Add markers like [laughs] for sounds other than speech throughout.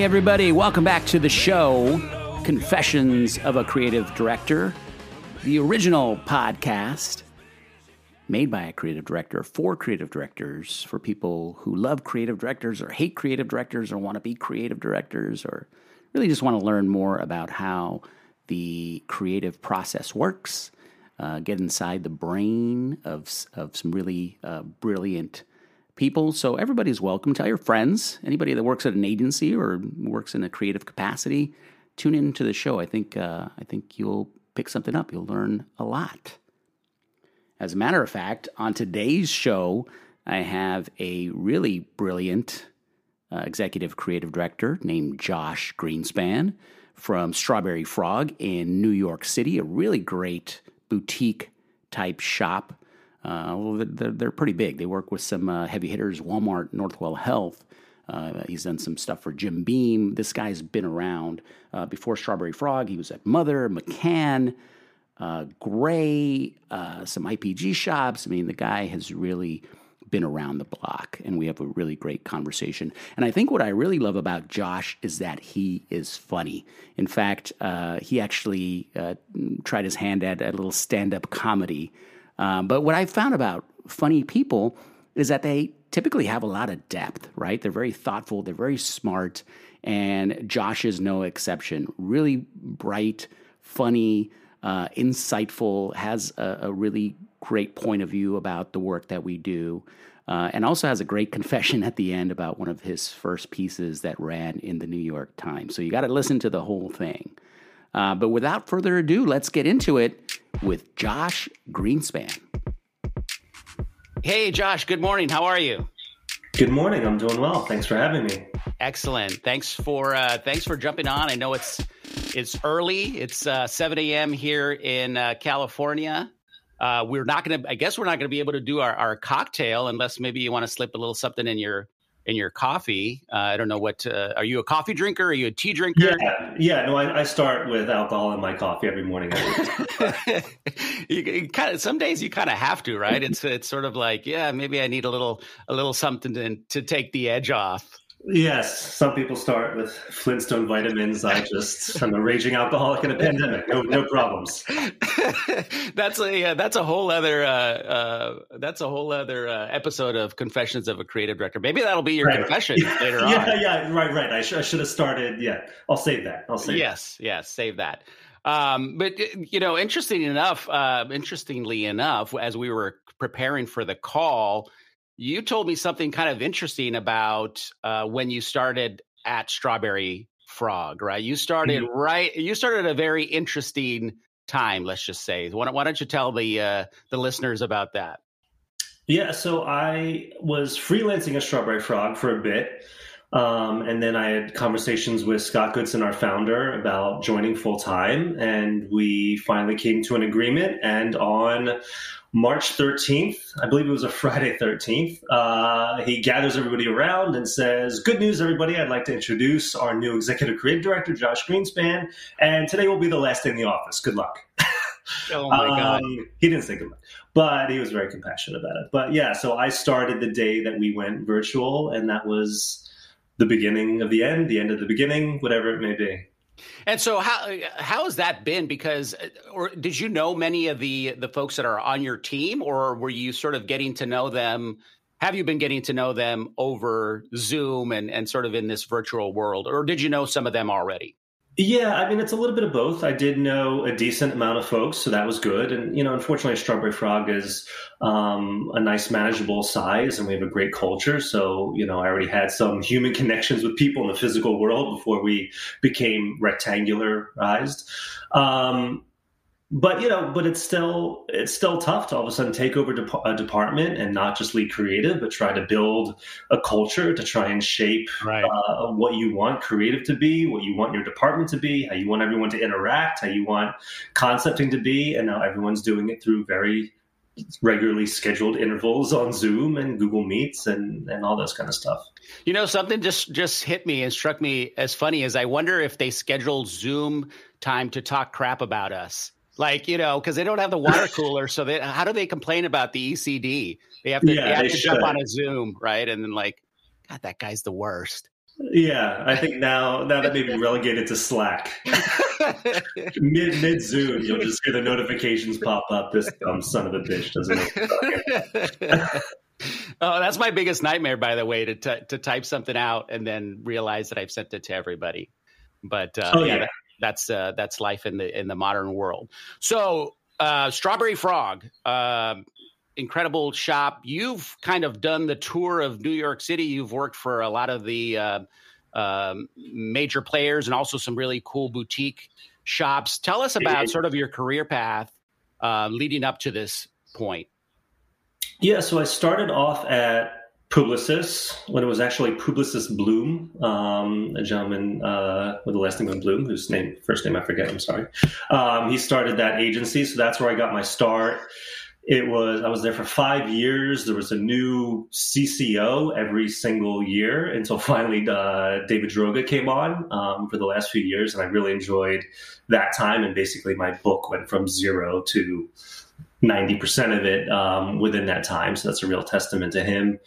Everybody, welcome back to the show Confessions of a Creative Director, the original podcast made by a creative director for creative directors, for people who love creative directors or hate creative directors or want to be creative directors or really just want to learn more about how the creative process works, uh, get inside the brain of, of some really uh, brilliant people. So everybody's welcome. Tell your friends, anybody that works at an agency or works in a creative capacity, tune into the show. I think uh, I think you'll pick something up. You'll learn a lot. As a matter of fact, on today's show, I have a really brilliant uh, executive creative director named Josh Greenspan from Strawberry Frog in New York City, a really great boutique type shop. Uh, well, they're, they're, pretty big. They work with some uh, heavy hitters, Walmart, Northwell Health. Uh, he's done some stuff for Jim Beam. This guy's been around uh, before Strawberry Frog. He was at Mother, McCann, uh, Grey, uh, some IPG shops. I mean, the guy has really been around the block, and we have a really great conversation. And I think what I really love about Josh is that he is funny. In fact, uh, he actually uh, tried his hand at a little stand up comedy. Um, but what I found about funny people is that they typically have a lot of depth, right? They're very thoughtful, they're very smart, and Josh is no exception. Really bright, funny, uh, insightful, has a, a, really great point of view about the work that we do, uh, and also has a great [laughs] confession at the end about one of his first pieces that ran in the New York Times. So you got to listen to the whole thing. Uh, but without further ado, let's get into it with Josh Greenspan. Hey, Josh, good morning. How are you? Good morning. I'm doing well. Thanks for having me. Excellent. Thanks for uh, thanks for jumping on. I know it's it's early. It's uh, 7 a.m. here in uh, California. Uh, we're not going to. I guess we're not going to be able to do our, our cocktail unless maybe you want to slip a little something in your in your coffee. Uh, I don't know what. Uh, are you a coffee drinker? Are you a tea drinker? Yeah, yeah. No, I, I start with alcohol in my coffee every morning. [laughs] you, you kind of some days you kind of have to, right? It's it's sort of like yeah, maybe I need a little a little something to to take the edge off. Yes, some people start with Flintstone vitamins. I just I'm a raging alcoholic in a pandemic. No, no problems. [laughs] that's a uh, that's a whole other uh, uh, that's a whole other uh, episode of Confessions of a Creative Director. Maybe that'll be your right. confession [laughs] later on. Yeah, yeah, right, right. I, sh- I should have started. Yeah, I'll save that. I'll save. Yes, that. yes, save that. Um, but you know, interesting enough, uh, interestingly enough, as we were preparing for the call you told me something kind of interesting about uh, when you started at Strawberry Frog, right? You started mm-hmm. right. You started a very interesting time. Let's just say. Why don't, why don't you tell the uh, the listeners about that? Yeah, so I was freelancing at Strawberry Frog for a bit. Um, and then I had conversations with Scott Goodson, our founder, about joining full time. And we finally came to an agreement. And on March 13th, I believe it was a [laughs] Friday 13th, uh, he gathers everybody around and says, Good news, everybody. I'd like to introduce our new executive creative director, Josh Greenspan. And today will be the last day in the office. Good luck. [laughs] Oh my God. Um, he didn't say good luck, but he was very compassionate about it. But yeah, so I started the day that we went virtual, and that was the beginning of the end, the end of the beginning, whatever it may be. And so how how has that been? Because or did you know many of the the folks that are on your team, or were you sort of getting to know them? Have you been getting to know them over Zoom and and sort of in this virtual world, or did you know some of them already? Yeah, I mean, it's a little bit of both. I did know a decent amount of folks, so that was good. And, you know, unfortunately, Strawberry Frog is um, a nice, manageable size, and we have a great culture. So, you know, I already had some [laughs] human connections with people in the physical world before we became rectangularized. Um, but you know, but it's still it's still tough to all of a sudden take over a department and not just lead creative, but try to build a culture to try and shape right. uh, what you want creative to be, what you want your department to be, how you want everyone to interact, how you want concepting to be, and now everyone's doing it through very regularly scheduled intervals on Zoom and Google Meets and and all those kind of stuff. You know, something just just hit me and struck me as funny as I wonder if they scheduled Zoom time to talk crap about us like you know because they don't have the water [laughs] cooler so they how do they complain about the ecd they have to, yeah, they have they to jump on a zoom right and then like god that guy's the worst Yeah, I think [laughs] now now that may be relegated to Slack. [laughs] mid mid Zoom, you'll just hear the notifications pop up. This dumb son of a bitch doesn't. oh, that's my biggest nightmare, by the way, to t- to type something out and then realize that I've sent it to everybody. But uh, oh, yeah, yeah. That, that's uh, that's life in the in the modern world. So, uh, Strawberry Frog, um, incredible shop. You've kind of done the tour of New York City. You've worked for a lot of the uh, um, major players and also some really cool boutique shops. Tell us about sort of your career path uh, leading up to this point. Yeah, so I started off at Publicis when it was actually Publicis Bloom, um, a gentleman uh, with the last name of Bloom, whose name first name I forget. I'm sorry. Um, he started that agency, so that's where I got my start. It was I was there for five years. There was a new CCO every single year until finally uh, David Droga came on um, for the last few years, and I really enjoyed that time. And basically, my book went from zero to 90% of it um, within that time. So that's a real testament to him.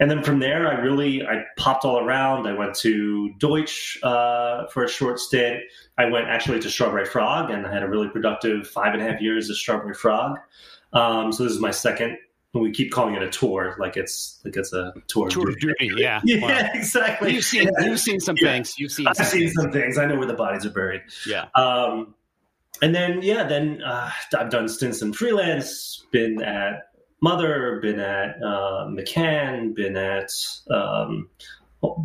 And then from there, I really, I popped all around. I went to Deutsch uh, for a short stint. I went actually to Strawberry Frog and I had a really productive five and a half years at Strawberry Frog. Um, so this is my second. We keep calling it a tour, like it's like it's a tour. Tour of duty, yeah, [laughs] yeah, wow. exactly. You've seen you've seen some yeah. things. You've seen. I've seen some things. I know where the bodies are buried. Yeah. Um, and then yeah, then uh, I've done stints in freelance. Been at Mother, been at uh, McCann, been at um,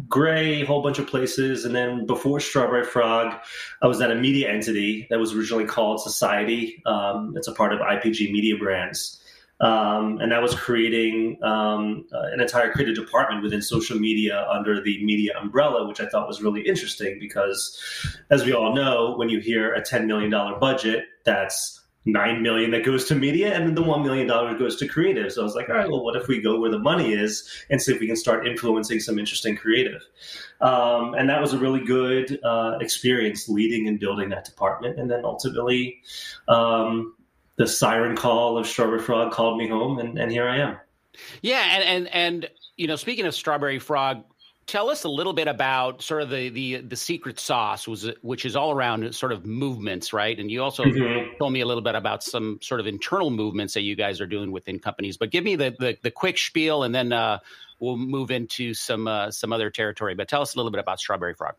Grey, a whole bunch of places. And then before Strawberry Frog, I was at a media entity that was originally called Society. Um, it's a part of IPG Media Brands. Um, and that was creating um, uh, an entire creative department within social media under the media umbrella, which I thought was really interesting because, as we all know, when you hear a $10 million budget, that's nine million that goes to media and then the one million dollars goes to creative. So i was like all right well what if we go where the money is and see if we can start influencing some interesting creative? Um, and that was a really good uh, experience leading and building that department. And then ultimately um, the siren call of Strawberry Frog called me home, and, and here I am. Yeah, and and and you know, speaking of Strawberry Frog, tell us a little bit about sort of the the the secret sauce was which is all around sort of movements right and you also mm-hmm. told me a little bit about some sort of internal movements that you guys are doing within companies but give me the the, the quick spiel and then uh, we'll move into some uh, some other territory but tell us a little bit about strawberry frog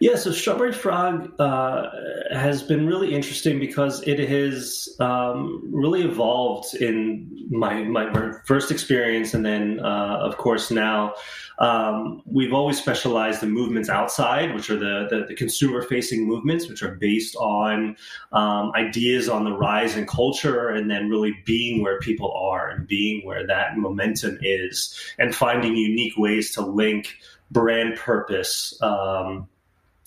yeah, so Strawberry Frog uh, has been really interesting because it has um, really evolved in my my first experience, and then uh, of course now um, we've always specialized in movements outside, which are the the, the consumer facing movements, which are based on um, ideas on the rise in culture, and then really being where people are and being where that momentum is, and finding unique ways to link brand purpose. Um,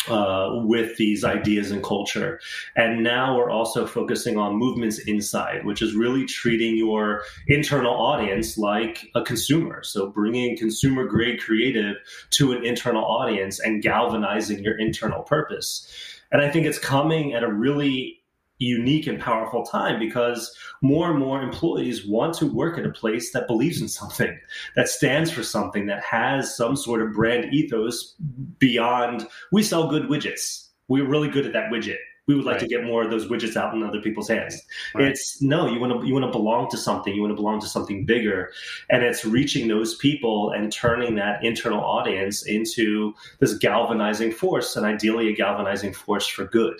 uh, with these ideas and culture. And now we're also focusing on movements inside, which is really treating your internal audience like a consumer. So bringing consumer grade creative to an internal audience and galvanizing your internal purpose. And I think it's coming at a really unique and powerful time because more and more employees want to work at a place that believes in something, [laughs] that stands for something, that has some sort of brand ethos beyond we sell good widgets. We're really good at that widget. We would like right. to get more of those widgets out in other people's hands. Right. It's no, you want to you want to belong to something. You want to belong to something bigger, and it's reaching those people and turning that internal audience into this galvanizing force, and ideally a galvanizing force for good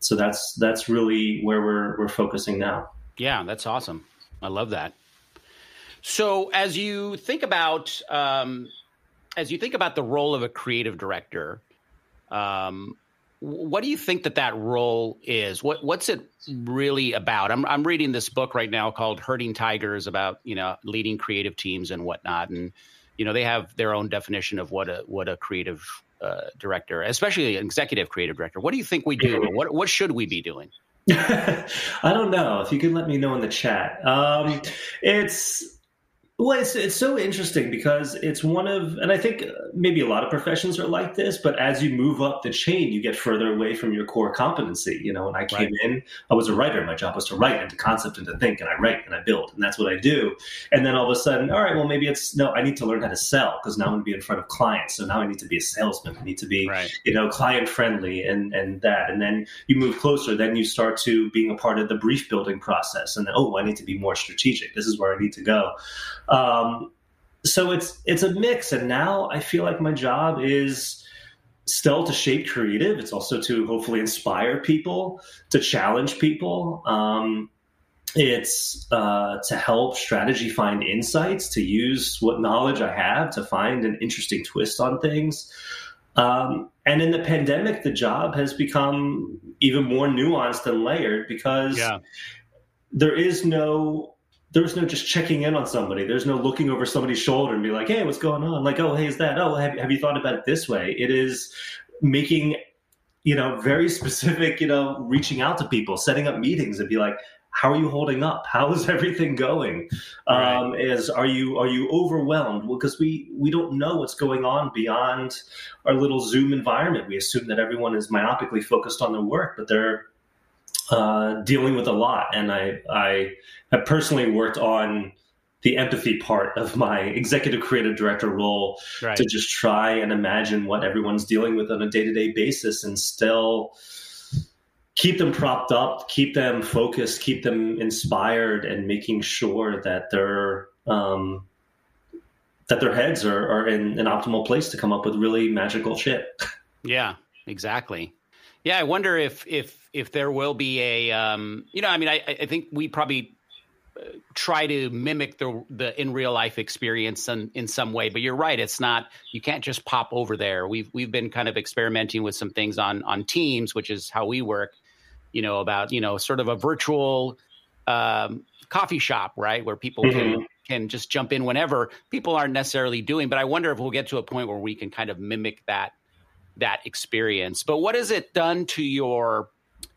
so that's that's really where we're we're focusing now. Yeah, that's awesome. I love that. So as you think about um, as you think about the role of a creative director, um, what do you think that that role is? What what's it really about? I'm I'm reading this book right now called Herding Tigers about you know leading creative teams and whatnot, and you know they have their own definition of what a what a creative uh, director, especially an executive creative director? What do you think we do? [laughs] what what should we be doing? [laughs] I don't know. If you could let me know in the chat. Um, it's Well, it's it's so interesting because it's one of, and I think maybe a lot of professions are like this. But as you move up the chain, you get further away from your core competency. You know, when I came right. in, I was a writer. My job was to write and to concept and to think, and I write and I build, and that's what I do. And then all of a sudden, all right, well, maybe it's no, I need to learn how to sell because now I'm going to be in front of clients. So now I need to be a salesman. I need to be, right. you know, client friendly and and that. And then you move closer, then you start to being a part of the brief building process, and then oh, I need to be more strategic. This is where I need to go. Um, so it's it's a mix, and now I feel like my job is still to shape creative. It's also to hopefully inspire people, to challenge people. Um, it's uh, to help strategy find insights, to use what knowledge I have to find an interesting twist on things. Um, and in the pandemic, the job has become even more nuanced and layered because yeah. there is no there's no just checking in on somebody. There's no looking over somebody's shoulder and be like, hey, what's going on? Like, oh, hey, is that? Oh, have, have you thought about it this way? It is making, you know, very [laughs] specific, you know, reaching out to people, setting up meetings and be like, how are you holding up? How is [laughs] everything going? Right. Um, is are you are you overwhelmed? Well, because we we don't know what's going on beyond our little Zoom environment. We assume that everyone is myopically focused on their work, but they're uh, dealing with a lot. And I, I personally worked on the empathy part of my executive creative director role right. to just try and imagine what everyone's dealing with on a day to day basis and still keep them propped up, keep them focused, keep them inspired, and making sure that their um, that their heads are, are in an optimal place to come up with really magical shit. [laughs] Yeah, exactly. Yeah, I wonder if if if there will be a, um, you know, I mean, I, I think we probably uh, try to mimic the the in real life experience in, in some way. But you're right; it's not. You can't just pop over there. We've we've been kind of experimenting with some things on on Teams, which is how we work. You know about you know sort of a virtual um, coffee shop, right, where people mm-hmm. can can just jump in whenever. People aren't necessarily doing, but I wonder if we'll get to a point where we can kind of mimic that that experience. But what has it done to your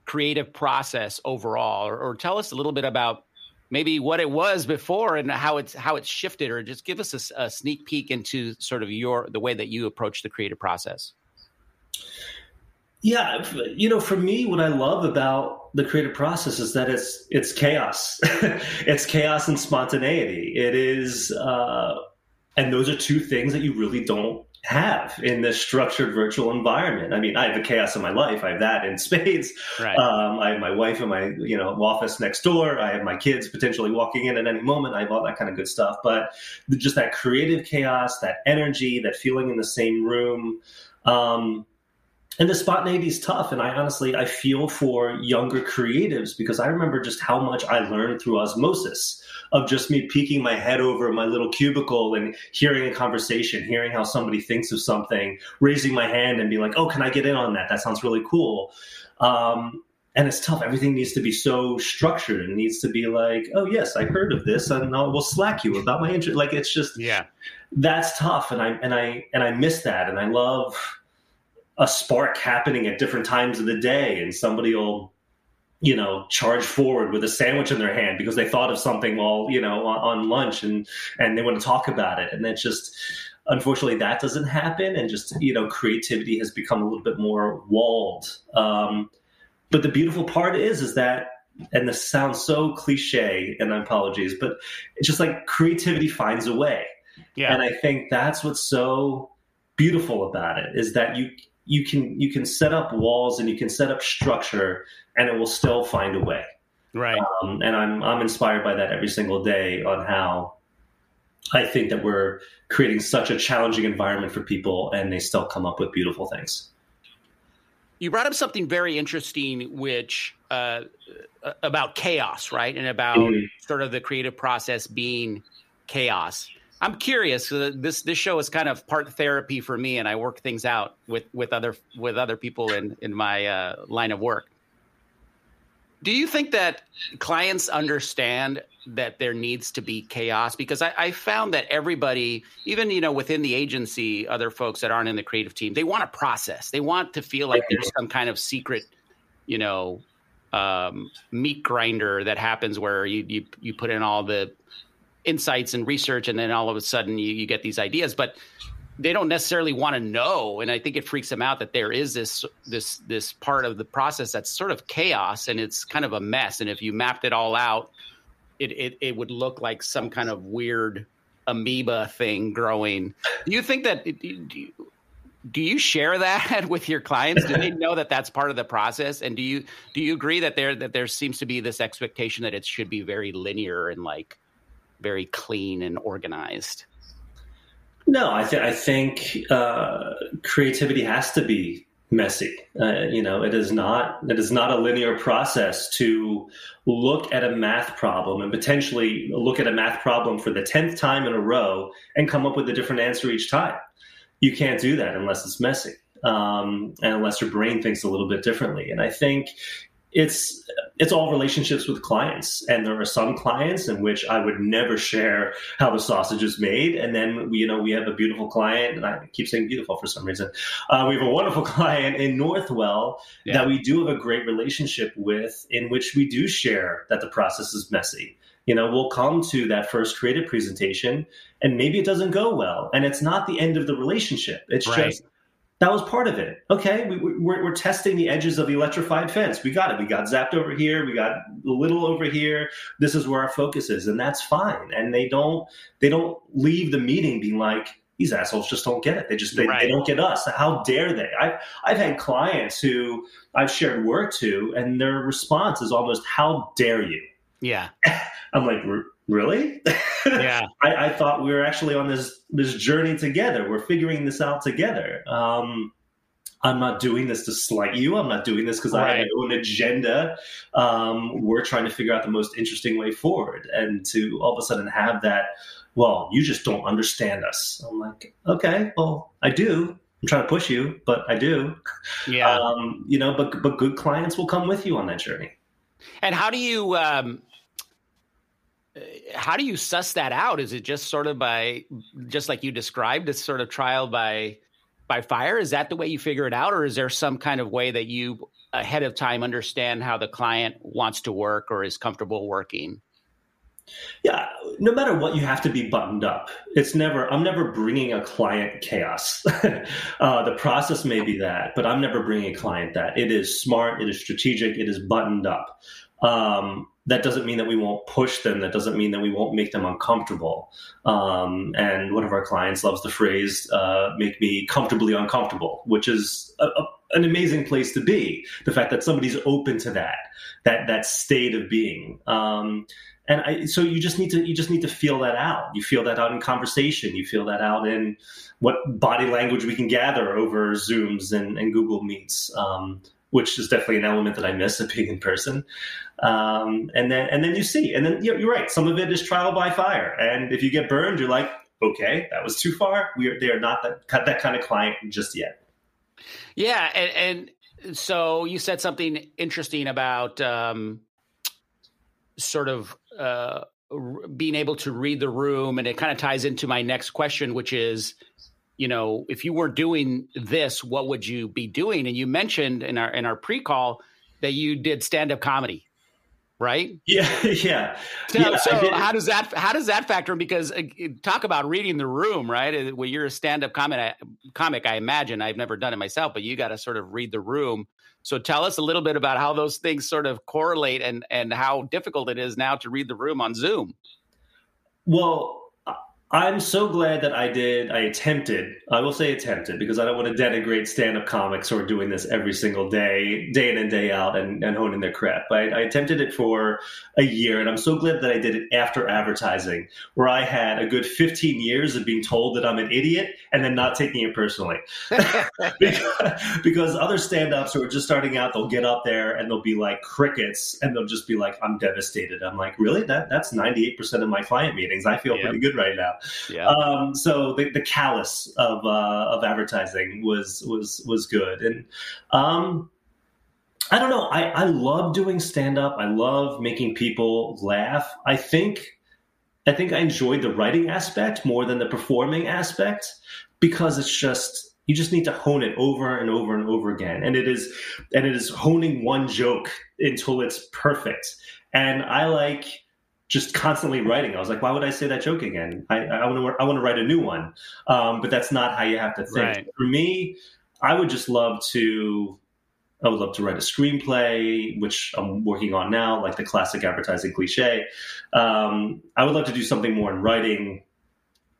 creative process overall, or, or, tell us a little bit about maybe what it was before and how it's how it's shifted, or just give us a, a sneak peek into sort of your the way that you approach the creative process. Yeah, you know, for me, what I love about the creative process is that it's it's chaos. [laughs] it's chaos and spontaneity. It is, uh, and those are two things that you really don't have in this structured virtual environment. I mean, I have the chaos in my life. I have that in [laughs] spades. Right. Um, I have my wife in my you know office next door. I have my kids potentially walking in at any moment. I have all that kind of good stuff. But just that creative chaos, that energy, that feeling in the same room. Um, and the spontaneity is tough and i honestly i feel for younger creatives because i remember just how much i learned through osmosis of just me peeking my head over my little cubicle and hearing a conversation hearing how somebody thinks of something raising my hand and being like oh can i get in on that? That sounds really cool. Um, and it's tough. Everything needs to be so structured. And needs to be like oh yes i heard of this and i will slack you about my interest. Like it's just yeah. that's tough and i and i and i miss that and i love a spark happening at different times of the day and somebody will you know charge forward with a sandwich in their hand because they thought of something while you know on, on lunch and and they want to talk about it. And it's just unfortunately that doesn't happen and just you know creativity has become a little bit more walled. Um, but the beautiful part is is that and this sounds so cliche and apologies but it's just like creativity finds a way. Yeah. And i think that's what's so beautiful about it is that you you can you can set up walls and you can set up structure and it will still find a way. Right. Um, and i'm i'm inspired by that every single day on how i think that we're creating such a challenging environment for people and they still come up with beautiful things. You brought up something very interesting which uh, about chaos right? And about mm-hmm. sort of the creative process being chaos I'm curious. Uh, this this show is kind of part therapy for me, and I work things out with with other with other people in in my uh, line of work. Do you think that clients understand that there needs to be chaos? Because I, I found that everybody, even you know within the agency, other folks that aren't in the creative team, they want to process. They want to feel like there's some kind of secret, you know, um, meat grinder that happens where you you you put in all the insights and research, and then all of a sudden you, you get these ideas, but they don't necessarily want to know. And I think it freaks them out that there is this this this part of the process that's sort of chaos and it's kind of a mess. And if you mapped it all out, it it, it would look like some kind of weird amoeba thing growing. Do you think that? Do you, do you share that [laughs] with your clients? Do they know that that's part of the process? And do you do you agree that there that there seems to be this expectation that it should be very linear and like very clean and organized? No, I, th- I think uh, creativity has to be messy. Uh, you know, it is not it is not a linear process to look at a math problem and potentially look at a math problem for the tenth time in a row and come up with a different answer each time. You can't do that unless it's messy. Um, and unless your brain thinks a little bit differently. And I think it's it's all relationships with clients. And there are some clients in which i would never share how the sausage is made. And then we, you know we have a beautiful client and i keep saying beautiful for some reason. Uh, we have a wonderful [laughs] client in northwell yeah. that we do have a great relationship with in which we do share that the process is messy. You know we'll come to that first creative presentation and maybe it doesn't go well. And it's not the end of the relationship. It's right. just that was part of it. Okay, we, are we're, we're testing the edges of the electrified fence. We got it. We got zapped over here. We got a little over here. This is where our focus is, and that's fine. And they don't they don't leave the meeting being like these assholes just don't get it. They just they, right. they don't get us. How dare they? I've I've had clients who I've shared work to, and their response is almost "How dare you?" Yeah, [laughs] I'm like, really? Yeah. [laughs] I, I, thought we were actually on this this journey together. We're figuring this out together. Um, I'm not doing this to slight you. I'm not doing this because right. I have my own agenda. Um, we're trying to figure out the most interesting way forward, and to all of a sudden have that. Well, you just don't understand us. I'm like, okay, well, I do. I'm trying to push you, but I do. Yeah. Um, you know, but but good clients will come with you on that journey. And how do you um, how do you suss that out? Is it just sort of by just like you described, it's sort of trial by by fire? Is that the way you figure it out, or is there some kind of way that you ahead of time understand how the client wants to work or is comfortable working? Yeah, no matter what, you have to be buttoned up. It's never, I'm never bringing a client chaos. [laughs] uh, the process may be that, but I'm never bringing a client that. It is smart, it is strategic, it is buttoned up. Um, that doesn't mean that we won't push them. That doesn't mean that we won't make them uncomfortable. Um, and one of our clients loves the phrase uh, "make me comfortably uncomfortable," which is a, a, an amazing place to be. The fact that somebody's open to that, that that state of being. Um, and I, so you just need to you just need to feel that out. You feel that out in conversation. You feel that out in what body language we can gather over Zooms and, and Google Meets. Um, which is definitely an element that I miss of being in person. Um, and then and then you see, and then you're, you're, right. Some of it is trial by fire, and if you get burned, you're like, okay, that was too far. We are they are not that that kind of client just yet. Yeah, and, and so you said something interesting about um, sort of. Uh, being able to read the room and it kind of ties into my next question which is you know, if you weren't doing this, what would you be doing? And you mentioned in our in our pre-call that you did stand-up comedy, right? [laughs] Yeah, yeah. So, yeah, so how does that how does that factor in? Because uh, talk about reading the room, right? Uh, when you're a stand-up comic, comic, I imagine I've never done it myself, but you got to sort of read the room. So tell us a little bit about how those things sort of correlate and and how difficult it is now to read the room on Zoom. Well, I'm so glad that I did. I attempted. I will say attempted because I don't want to denigrate stand-up comics who are doing this every single day, day in and day out, and, and honing their craft. But I, I, attempted it for a year, and I'm so glad that I did it after advertising, where I had a good 15 years of being told that I'm an idiot and then not taking it personally. [laughs] because, because other stand-ups who are just starting out, they'll get up there and they'll be like crickets, and they'll just be like, "I'm devastated." I'm like, "Really? That that's 98% of my client meetings. I feel yep. pretty good right now." Yeah. Um, so the, the callous of uh, of advertising was was was good, and um, I don't know. I I love doing stand up. I love making people laugh. I think I think I enjoyed the writing aspect more than the performing aspect because it's just you just need to hone it over and over and over again and it is and it is honing one joke until it's perfect and i like just constantly writing. I was like, why would I say that joke again? I, I want to I want to write a new one. Um, but that's not how you have to think. Right. For me, I would just love to. I would love to write a screenplay, which I'm working on now, like the classic advertising cliche. Um, I would love to do something more in writing,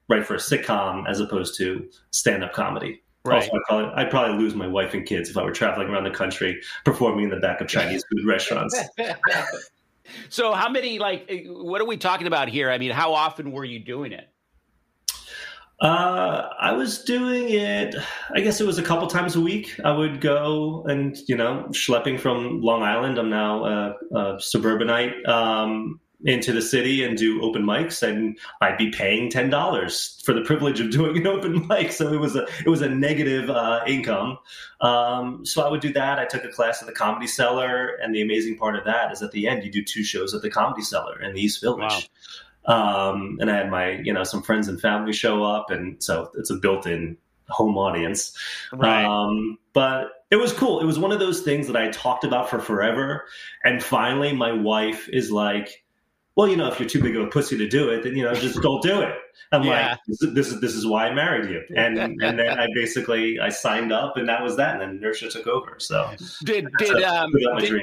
write for a sitcom as opposed to stand-up comedy. Right. Also, I'd probably, I'd probably lose my wife and kids if I were traveling around the country performing in the back of Chinese food restaurants. [laughs] so, how many, like, eh, what are we talking about here? I mean, how often were you doing it? Uh, I was doing it. I guess it was a couple times a week. I would go and you know schlepping from Long Island. I'm now a, a suburbanite um, into the city and do open mics, and I'd be paying ten dollars for the privilege of [laughs] doing an open mic. So it was a it was a negative uh, income. Um, so I would do that. I took a class at the Comedy Cellar, and the amazing part of that is at the end you do two shows at the Comedy Cellar in the East Village. Wow. Um, and I had my, you know, some friends and family show up, and so it's a built-in home audience. Right. Um, but it was cool. It was one of those things that I talked about for forever, and finally, my wife is like, "Well, you know, if you're too big of a pussy to do it, then you know, just [laughs] don't do it." I'm Yeah. like, this, "This is this is why I married you," and [laughs] and then I basically I signed up, and that was that, and then inertia took over. So did did um did,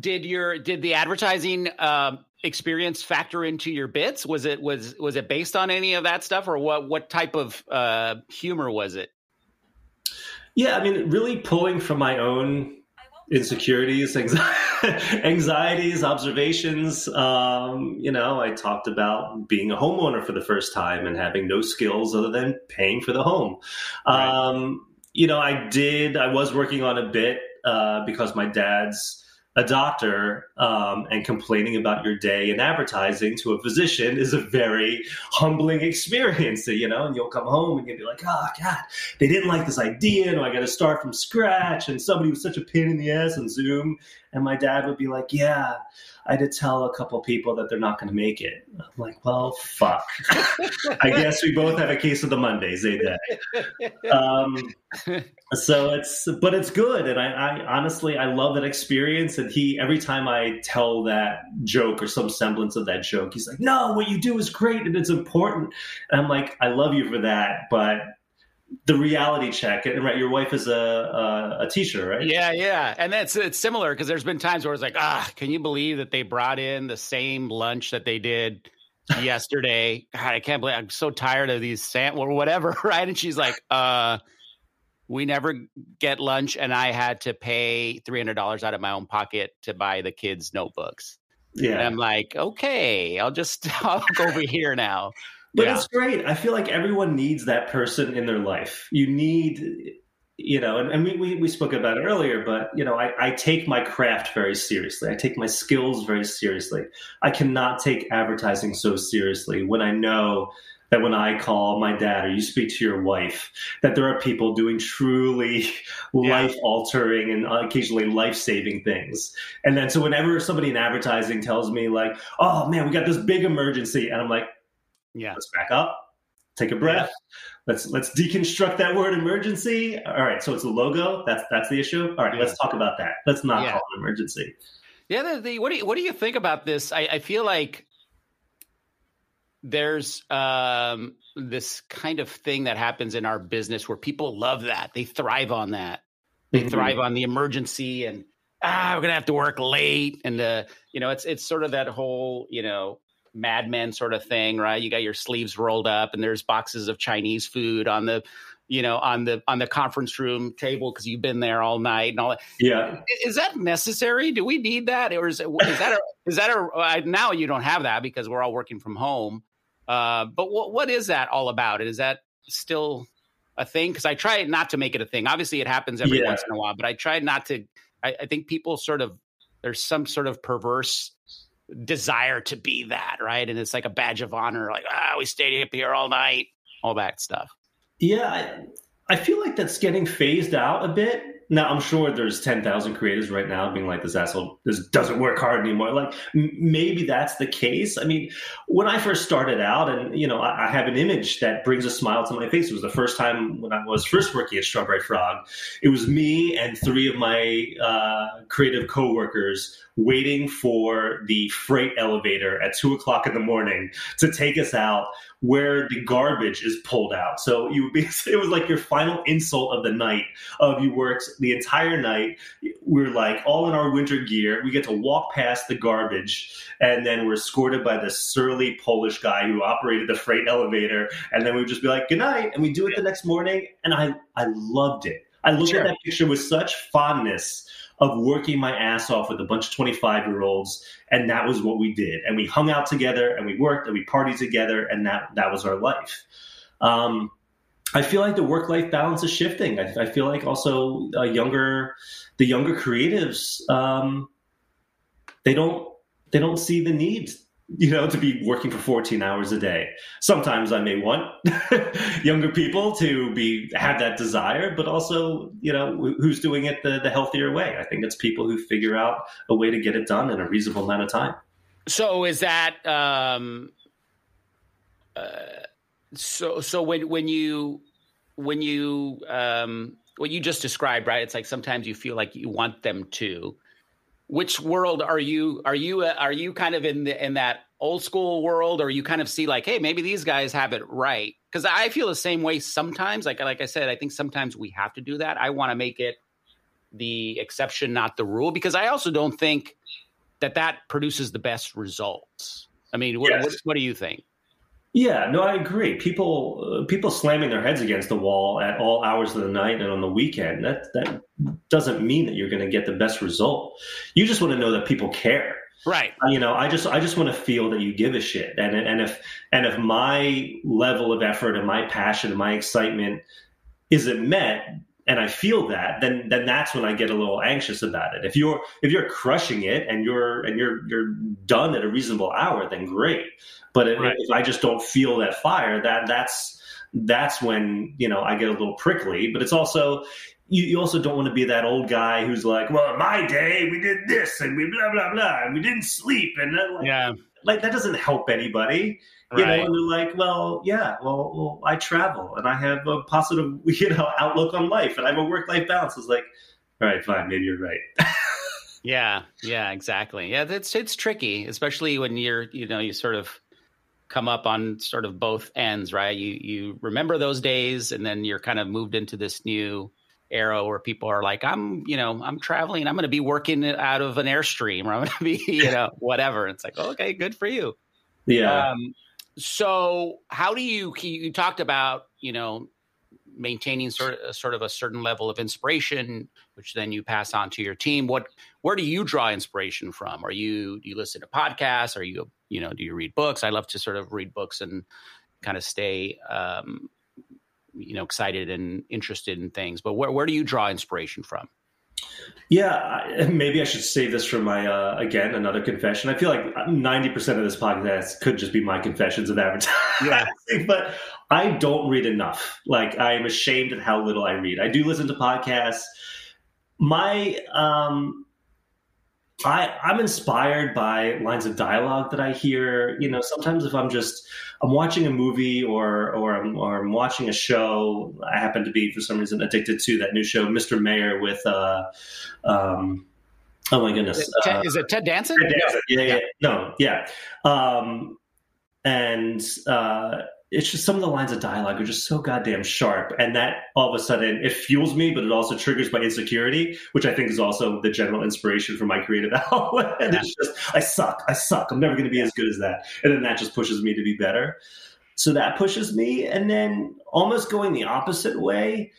did your did the advertising um experience factor into your bits? Was it was was it based on any of that stuff, or what what type of uh humor was it? Yeah, I mean, really pulling from my own insecurities, anxi- [laughs] anxieties, observations. Um, you know, I talked about being a homeowner for the first time and having no skills other than paying for the home. Right. Um, you know, I did, I was working on a bit uh, because my dad's a doctor um, and complaining about your day in advertising to a physician is a very humbling experience, you know, and you'll come home and you'll be like, oh, God, they didn't like this idea. And I got to start from scratch. And somebody was such a pain in the ass on Zoom. And my dad would be like, yeah, I had to tell a couple people that they're not going to make it. I'm like, well, fuck. [laughs] I guess we both have a case of the Mondays, eh, Dad? Um, so it's, but it's good. And I, I honestly, I love that experience. And he, every time I tell that joke or some semblance of that joke, he's like, no, what you do is great and it's important. And I'm like, I love you for that. But the reality check, and right, your wife is a, a, a teacher, right? Yeah, yeah, and that's it's similar because there's been times where it's like, ah, can you believe that they brought in the same lunch that they did [laughs] yesterday? God, I can't believe I'm so tired of these sam or whatever, [laughs] right? And she's like, uh, we never get lunch, and I had to pay three hundred dollars out of my own pocket to buy the kids notebooks. And Yeah. I'm like, okay, I'll just [laughs] I'll go over here now. But Yeah. it's great. I feel like everyone needs that person in their life. You need, you know, and, and we, we, we spoke about it earlier, but, you know, I, I take my craft very seriously. I take my skills very seriously. I cannot take advertising so seriously when I know that when I call my dad or you speak to your wife, that there are people doing truly [laughs] Yeah. life altering and occasionally life saving things. And then so whenever somebody in advertising tells me, like, oh man, we got this big emergency, and I'm like, Yeah, let's back up, take a breath. Let's let's deconstruct that word emergency. All right, so it's a logo. That's that's the issue. All right, Yeah. let's talk about that. Let's not Yeah. call it emergency. Yeah, the, the, what do you what do you think about this? I, I feel like there's um, this kind of thing that happens in our business where people love that. They thrive on that. They Mhm. thrive on the emergency and ah, we're gonna have to work late, and uh, you know, it's it's sort of that whole you know Mad Men sort of thing, right? You got your sleeves rolled up, and there's boxes of Chinese food on the you know on the on the conference room table because you've been there all night and all that Yeah, is that necessary? Do we need that, or is, it, is that a, is that a now you don't have that because we're all working from home? Uh, but what what is that all about? Is that still a thing? Because I try not to make it a thing. Obviously, it happens every Yeah. once in a while, but I try not to. I, I think people sort of there's some sort of perverse desire to be that, right? And it's like a badge of honor, like ah, we stayed up here all night, all that stuff. yeah. I, I feel like that's getting phased out a bit. Now I'm sure there's ten thousand creators right now being like, "This asshole, this doesn't work hard anymore." Like m- maybe that's the case. I mean, when I first started out, and you know, I, I, have an image that brings a smile to my face. It was the first time when I was first working at Strawberry Frog. It was me and three of my uh, creative coworkers waiting for the freight elevator at two o'clock in the morning to take us out where the garbage is pulled out. So you [laughs] it was like your final insult of the night of you worked the entire night. We're like all in our winter gear. We get to walk past the garbage and then we're escorted by this surly Polish guy who operated the freight elevator. And then we would just be like, good night. And we do it the next morning. And I, I loved it. I looked sure. at that picture with such fondness of working my ass off with a bunch of 25 year olds. And that was what we did. And we hung out together and we worked and we partied together. And that, that was our life. Um, I feel like the work life balance is shifting. I, I feel like also uh, younger, the younger creatives, um, they don't, they don't see the need [laughs] you know, to be working for 14 hours a day. Sometimes I may want [laughs] younger people to be have that desire, but also, you know, who's doing it the, the healthier way. I think it's people who figure out a way to get it done in a reasonable amount of time. So is that um uh, so so when when you when you um what you just described, right? It's like sometimes you feel like you want them to which world are you are you uh, are you kind of in the, in that old school world or you kind of see like hey maybe these guys have it right? Because i feel the same way sometimes. Like like i said i think sometimes we have to do that. I want to make it the exception not the rule because i also don't think that that produces the best results. I mean what, yes. what, what do you think yeah, no, I agree. People uh, people slamming their heads against the wall at all hours of the night and on the weekend that that doesn't mean that you're going to get the best result. You just want to know that people care. Right. Uh, you know, I just I just want to feel that you give a shit. And and if and if my level of effort and my passion and my excitement isn't met, and I feel that, then then that's when I get a little anxious about it. If you're if you're crushing it and you're and you're you're done at a reasonable hour, then great. But right. if, if I just don't feel that fire, that that's that's when you know I get a little prickly. But it's also you, you also don't want to be that old guy who's like, well, in my day we did this and we blah blah blah and we didn't sleep and like, yeah, like that doesn't help anybody. You right. know, and they're like, well, yeah, well, well, I travel and I have a positive, [laughs] you know, outlook on life and I have a work life balance. It's like, all right, fine, maybe you're right. [laughs] yeah, yeah, exactly. Yeah, it's it's tricky, especially when you're, you know, you sort of come up on sort of both ends, right? You you remember those days, and then you're kind of moved into this new era where people are like, I'm, you know, I'm traveling, I'm going to be working out of an airstream, or I'm going to be, [laughs] you know, whatever. It's like, okay, good for you. Yeah. Um, so, how do you? You talked about, you know, maintaining sort of, sort of a certain level of inspiration, which then you pass on to your team. What where do you draw inspiration from? Are you do you listen to podcasts? Are you you know do you read books? I love to sort of read books and kind of stay um, you know excited and interested in things. But where where do you draw inspiration from? Yeah, [laughs] maybe I should save this for my uh, again another confession. I feel like ninety percent of this podcast could just be my confessions of advertising. Yeah. [laughs] but I don't read enough. Like I am ashamed at how little I read. I do listen to podcasts. My um, I I'm inspired by lines of dialogue that I hear. You know, sometimes if I'm just I'm watching a movie or or I'm, or I'm watching a show, I happen to be for some reason addicted to that new show, Mr. Mayor, with uh, um, oh my goodness, is it Ted, uh, is it Ted Danson? Ted Danson. Yeah, yeah, yeah, no, yeah, um, and. Uh, it's just some of the lines of dialogue are just so goddamn sharp. And that all of a sudden it fuels me but it also triggers my insecurity which i think is also the general inspiration for my creative [laughs] outlet. And it's just i suck i suck. I'm never going to be as good as that. And then that just pushes me to be better. So that pushes me. And then almost going the opposite way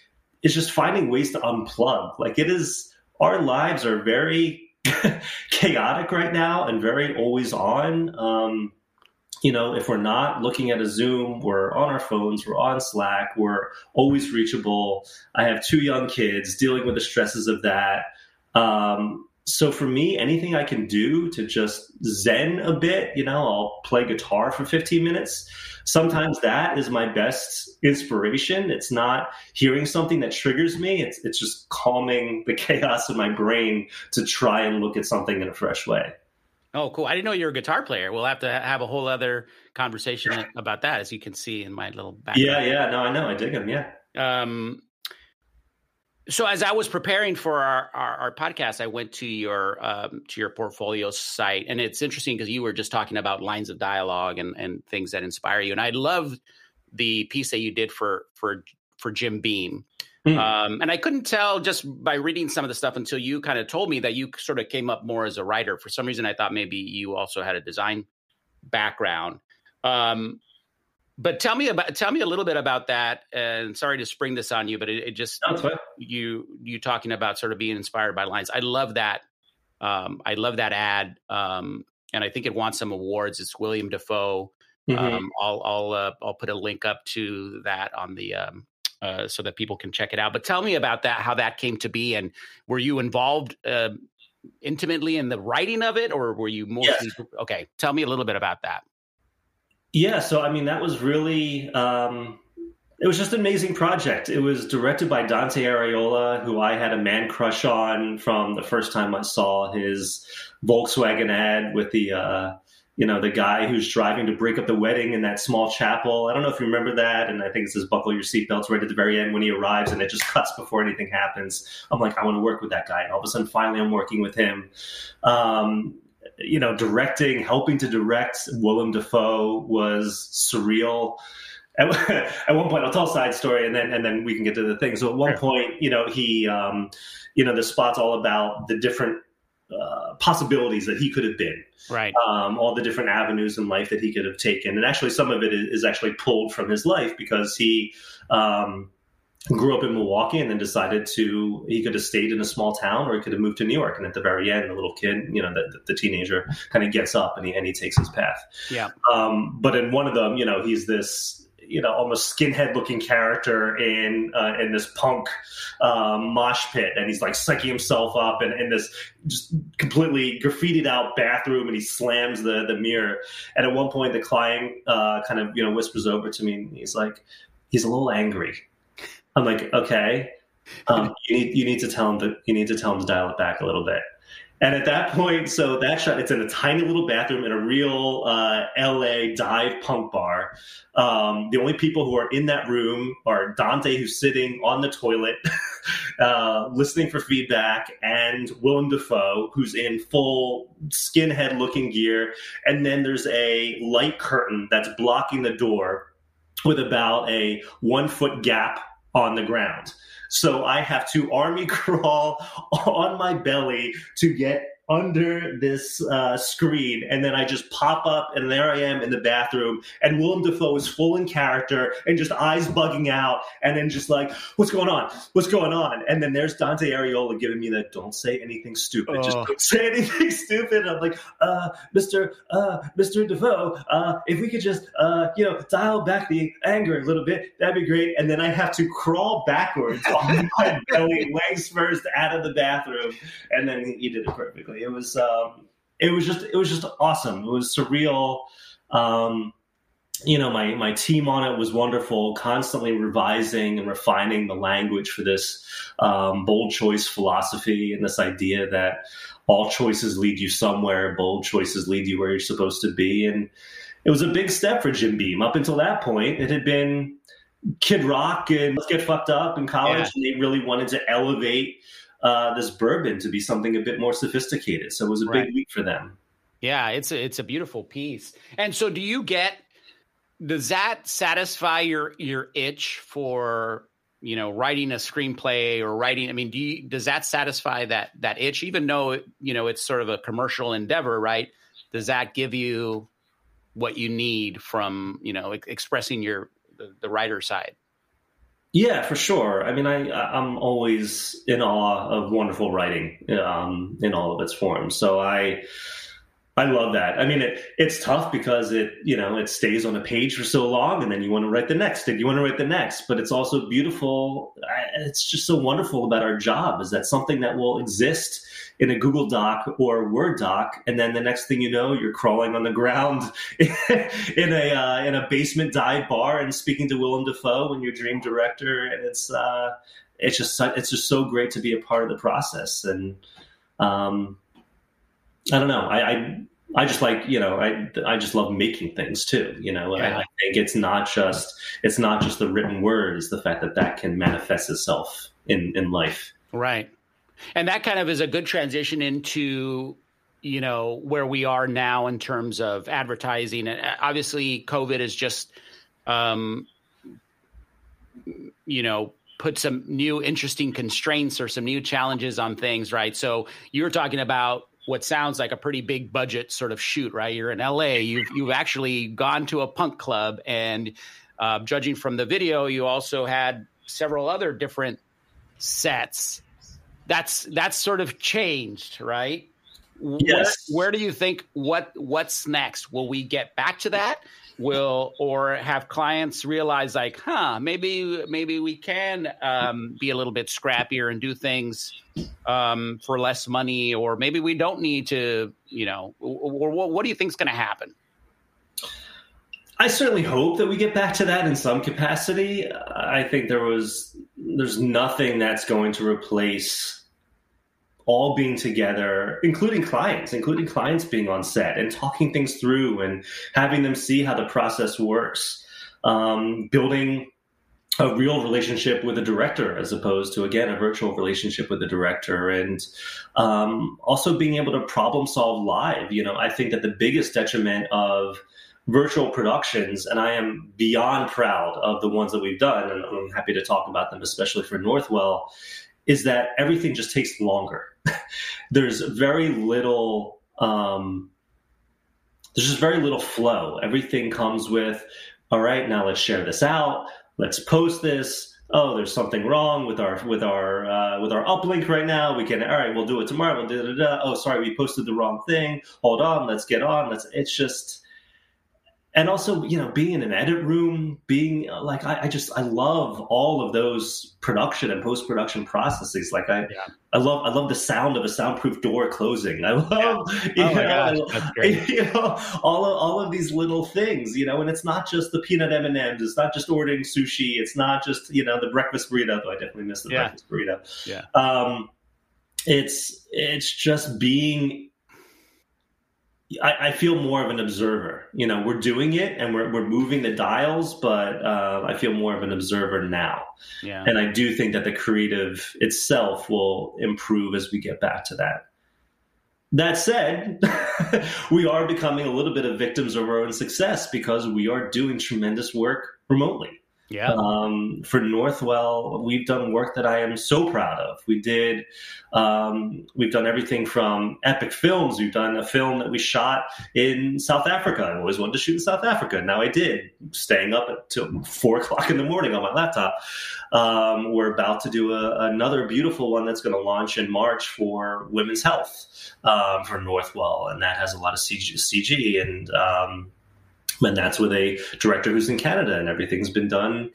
is just finding ways to unplug. Like it is our lives are very [laughs] chaotic right now and very always on. Um, you know, if we're not looking at a Zoom, we're on our phones, we're on Slack, we're always reachable. I have two young kids dealing with the stresses of that. Um, so for me, anything I can do to just zen a bit, you know, I'll play guitar for 15 minutes. Sometimes that is my best inspiration. It's not hearing something that triggers me. It's it's just calming the [laughs] chaos in my brain to try and look at something in a fresh way. Oh, cool! I didn't know you were a guitar player. We'll have to have a whole other conversation about that, as you can see in my little background. Yeah, yeah. No, I know. I dig them. Yeah. Um, so as I was preparing for our, our, our podcast, I went to your um, to your portfolio site, and it's interesting because you were just talking about lines of dialogue and, and things that inspire you, and I loved the piece that you did for for for Jim Beam. Mm. Um, and I couldn't tell just by reading some of the stuff until you kind of told me that you sort of came up more as a writer. For some reason, I thought maybe you also had a design background. Um, but tell me about tell me a little bit about that. And sorry to spring this on you, but it, it just you you talking about sort of being inspired by lines. I love that. Um, I love that ad, um, and I think it won some awards. It's William Dafoe. Mm-hmm. Um, I'll I'll uh, I'll put a link up to that on the um, uh, so that people can check it out. But tell me about that, how that came to be, and were you involved uh, intimately in the writing of it, or were you more? yes. okay? Tell me a little bit about that. Yeah, so I mean, that was really. Um, it was just an amazing project. It was directed by Dante Arriola, who I had a man crush on from the first time I saw his Volkswagen ad with the, uh, you know, the guy who's driving to break up the wedding in that small chapel. I don't know if you remember that. And I think it says buckle your seatbelts right at the very end when he arrives and it just cuts before anything happens. I'm like, I want to work with that guy. And all of a sudden, finally, I'm working with him. Um, you know, directing, helping to direct Willem Dafoe was surreal. At, [laughs] at, one point, I'll tell a side story, and then and then we can get to the thing. So at one point, you know, he, um, you know, the spot's all about the different uh, possibilities that he could have been, right? Um, all the different avenues in life that he could have taken, and actually, some of it is, is actually pulled from his life because he. Um, grew up in Milwaukee and then decided to he could have stayed in a small town or he could have moved to New York. And at the very end, the little kid, you know, the, the teenager kind of gets up and he and he takes his path. Yeah. Um, but in one of them, you know, he's this you know almost skinhead looking character in uh, in this punk um, mosh pit, and he's like psyching himself up in, in this just completely graffitied out bathroom, and he slams the the mirror. And at one point, the client uh, kind of you know whispers over to me, and he's like, he's a little angry I'm like, okay, um, [laughs] you need you need to tell him that you need to tell him to dial it back a little bit. And at that point, so that shot, it's in a tiny little bathroom in a real uh, LA dive punk bar. Um, the only people who are in that room are Dante, who's sitting on the toilet, [laughs] uh, listening for feedback, and Willem Dafoe, who's in full skinhead looking gear. And then there's a light curtain that's blocking the door with about a one foot gap on the ground. So I have to army [laughs] crawl on my belly to get under this uh, screen, and then I just pop up, and there I am in the bathroom, and Willem Dafoe is full in character and just eyes bugging out, and then just like, "What's going on? What's going on?" And then there's Dante Arriola giving me that, "Don't say anything stupid. Oh. Just don't say [laughs] anything stupid." I'm like, uh, "Mr. Uh, Mr. Dafoe, uh, if we could just, uh, you know, dial back the anger a little bit, that'd be great." And then I have to crawl backwards on my [laughs] belly, legs first, out of the bathroom, and then he did it perfectly. It was um, it was just it was just awesome. It was surreal. Um, you know, my my team on it was wonderful, constantly revising and refining the language for this um, bold choice philosophy and this idea that all choices lead you somewhere, bold choices lead you where you're supposed to be, and it was a big step for Jim Beam. Up until that point, it had been Kid Rock and Let's Get Fucked Up in college, yeah. and they really wanted to elevate uh, this bourbon to be something a bit more sophisticated. So it was a right. big week for them. Yeah, it's a, it's a beautiful piece. And so, do you get? Does that satisfy your your itch for you know writing a screenplay or writing? I mean, do you, does that satisfy that that itch? Even though you know it's sort of a commercial endeavor, right? Does that give you what you need from you know expressing your the, the writer side? Yeah, for sure. I mean, I I'm always in awe of wonderful writing um, in all of its forms. So I I love that. I mean, it, it's tough because it, you know, it stays on a page for so long, and then you want to write the next, and you want to write the next. But it's also beautiful. It's just so wonderful about our job is that something that will exist in a Google Doc or Word doc, and then the next thing you know, you're crawling on the ground [laughs] in a uh, in a basement dive bar and speaking to Willem Dafoe when you're dream director, and it's uh, it's just it's just so great to be a part of the process and. Um, I don't know. I, I I just like you know I I just love making things too. You know, yeah. I, I, think it's not just it's not just the written word; it's the fact that that can manifest itself in in life. Right, and that kind of is a good transition into you know where we are now in terms of advertising. And uh, obviously, COVID is just um, you know put some new interesting constraints or some new challenges on things, right? So you're talking about what sounds like a pretty big budget sort of shoot, right? You're in LA. You've you've actually gone to a punk club, and uh, judging from the video, you also had several other different sets. That's that's sort of changed, right? Yes. Where, where do you think what what's next? Will we get back to that? Will or have clients realize like huh maybe maybe we can um, be a little bit scrappier and do things um, for less money or maybe we don't need to you know or, or what do you think is going to happen I certainly hope that we get back to that in some capacity. I think there was there's nothing that's going to replace all being together, including clients, including clients being on set and talking things through and having them see how the process works, um, building a real relationship with a director as opposed to again a virtual relationship with a director and um, also being able to problem solve live. You know i think that the biggest detriment of virtual productions and i am beyond proud of the ones that we've done and i'm happy to talk about them especially for northwell is that everything just takes longer. [laughs] there's very little. Um, there's just very little flow. Everything comes with, all right, now let's share this out. Let's post this. Oh, there's something wrong with our with our uh, with our uplink right now. We can all right, we'll do it tomorrow. We'll do it. Oh, sorry, we posted the wrong thing. Hold on, let's get on. Let's. It's just and also you know being in an edit room being uh, like I, I, just i love all of those production and post-production processes like i yeah. i love i love the sound of a soundproof door closing i [laughs] love yeah. you, oh know, [laughs] you know all of all of these little things you know and it's not just the peanut m&ms it's not just ordering sushi it's not just you know the breakfast burrito though i definitely miss the yeah. breakfast burrito yeah um it's it's just being I, I, feel more of an observer. You know, we're doing it and we're, we're moving the dials, but uh, I feel more of an observer now. Yeah. And I do think that the creative itself will improve as we get back to that. That said, [laughs] we are becoming a little bit of victims of our own success because we are doing tremendous work remotely. Yeah. Um, for Northwell, we've done work that I am so proud of. We did, um, we've done everything from epic films. We've done a film that we shot in South Africa. I always wanted to shoot in South Africa. Now I did, staying up until four [laughs] o'clock in the morning on my laptop. Um, we're about to do a, another beautiful one that's going to launch in March for women's health um, for Northwell, and that has a lot of CG, CG and um, and that's with a director who's in Canada, and everything's been done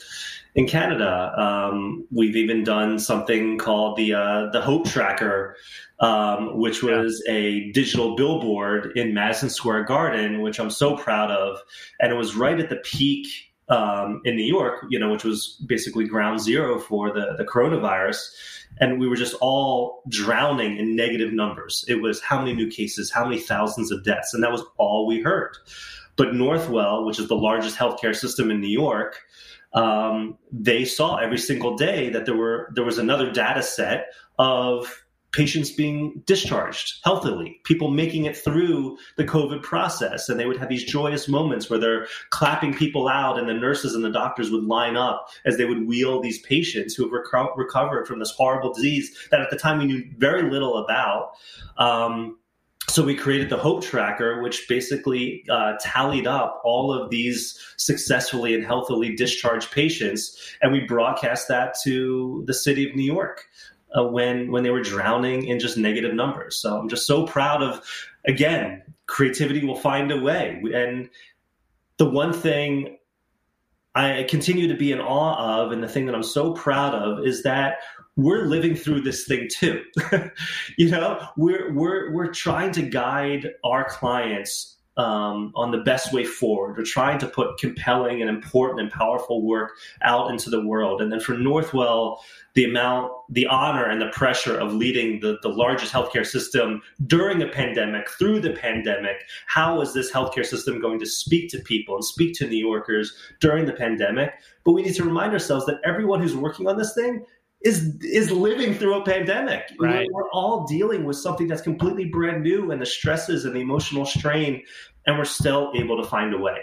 in Canada. Um, we've even done something called the uh, the Hope Tracker, um, which was yeah. a digital billboard in Madison Square Garden, which I'm so proud of, and it was right at the peak. Um, in New York, you know, which was basically ground zero for the, the coronavirus. And we were just all drowning in negative numbers. It was how many new cases, how many thousands of deaths. And that was all we heard. But Northwell, which is the largest healthcare system in New York, um, they saw every single day that there were there was another data set of patients being discharged healthily, people making it through the COVID process. And they would have these joyous moments where they're clapping people out, and the nurses and the doctors would line up as they would wheel these patients who have reco- recovered from this horrible disease that at the time we knew very little about. Um, so we created the hope tracker which basically uh, tallied up all of these successfully and healthily discharged patients and we broadcast that to the city of new york uh, when when they were drowning in just negative numbers so i'm just so proud of again creativity will find a way. And the one thing I continue to be in awe of, and the thing that I'm so proud of, is that we're living through this thing too. [laughs] you know, we're we're we're trying to guide our clients um, on the best way forward. We're trying to put compelling and important and powerful work out into the world. And then for Northwell, the amount, the honor and the pressure of leading the, the largest healthcare system during a pandemic, through the pandemic. How is this healthcare system going to speak to people and speak to New Yorkers during the pandemic? But we need to remind ourselves that everyone who's working on this thing is is living through a pandemic. Right. We're, we're, all dealing with something that's completely brand new and the stresses and the emotional strain, and we're still able to find a way.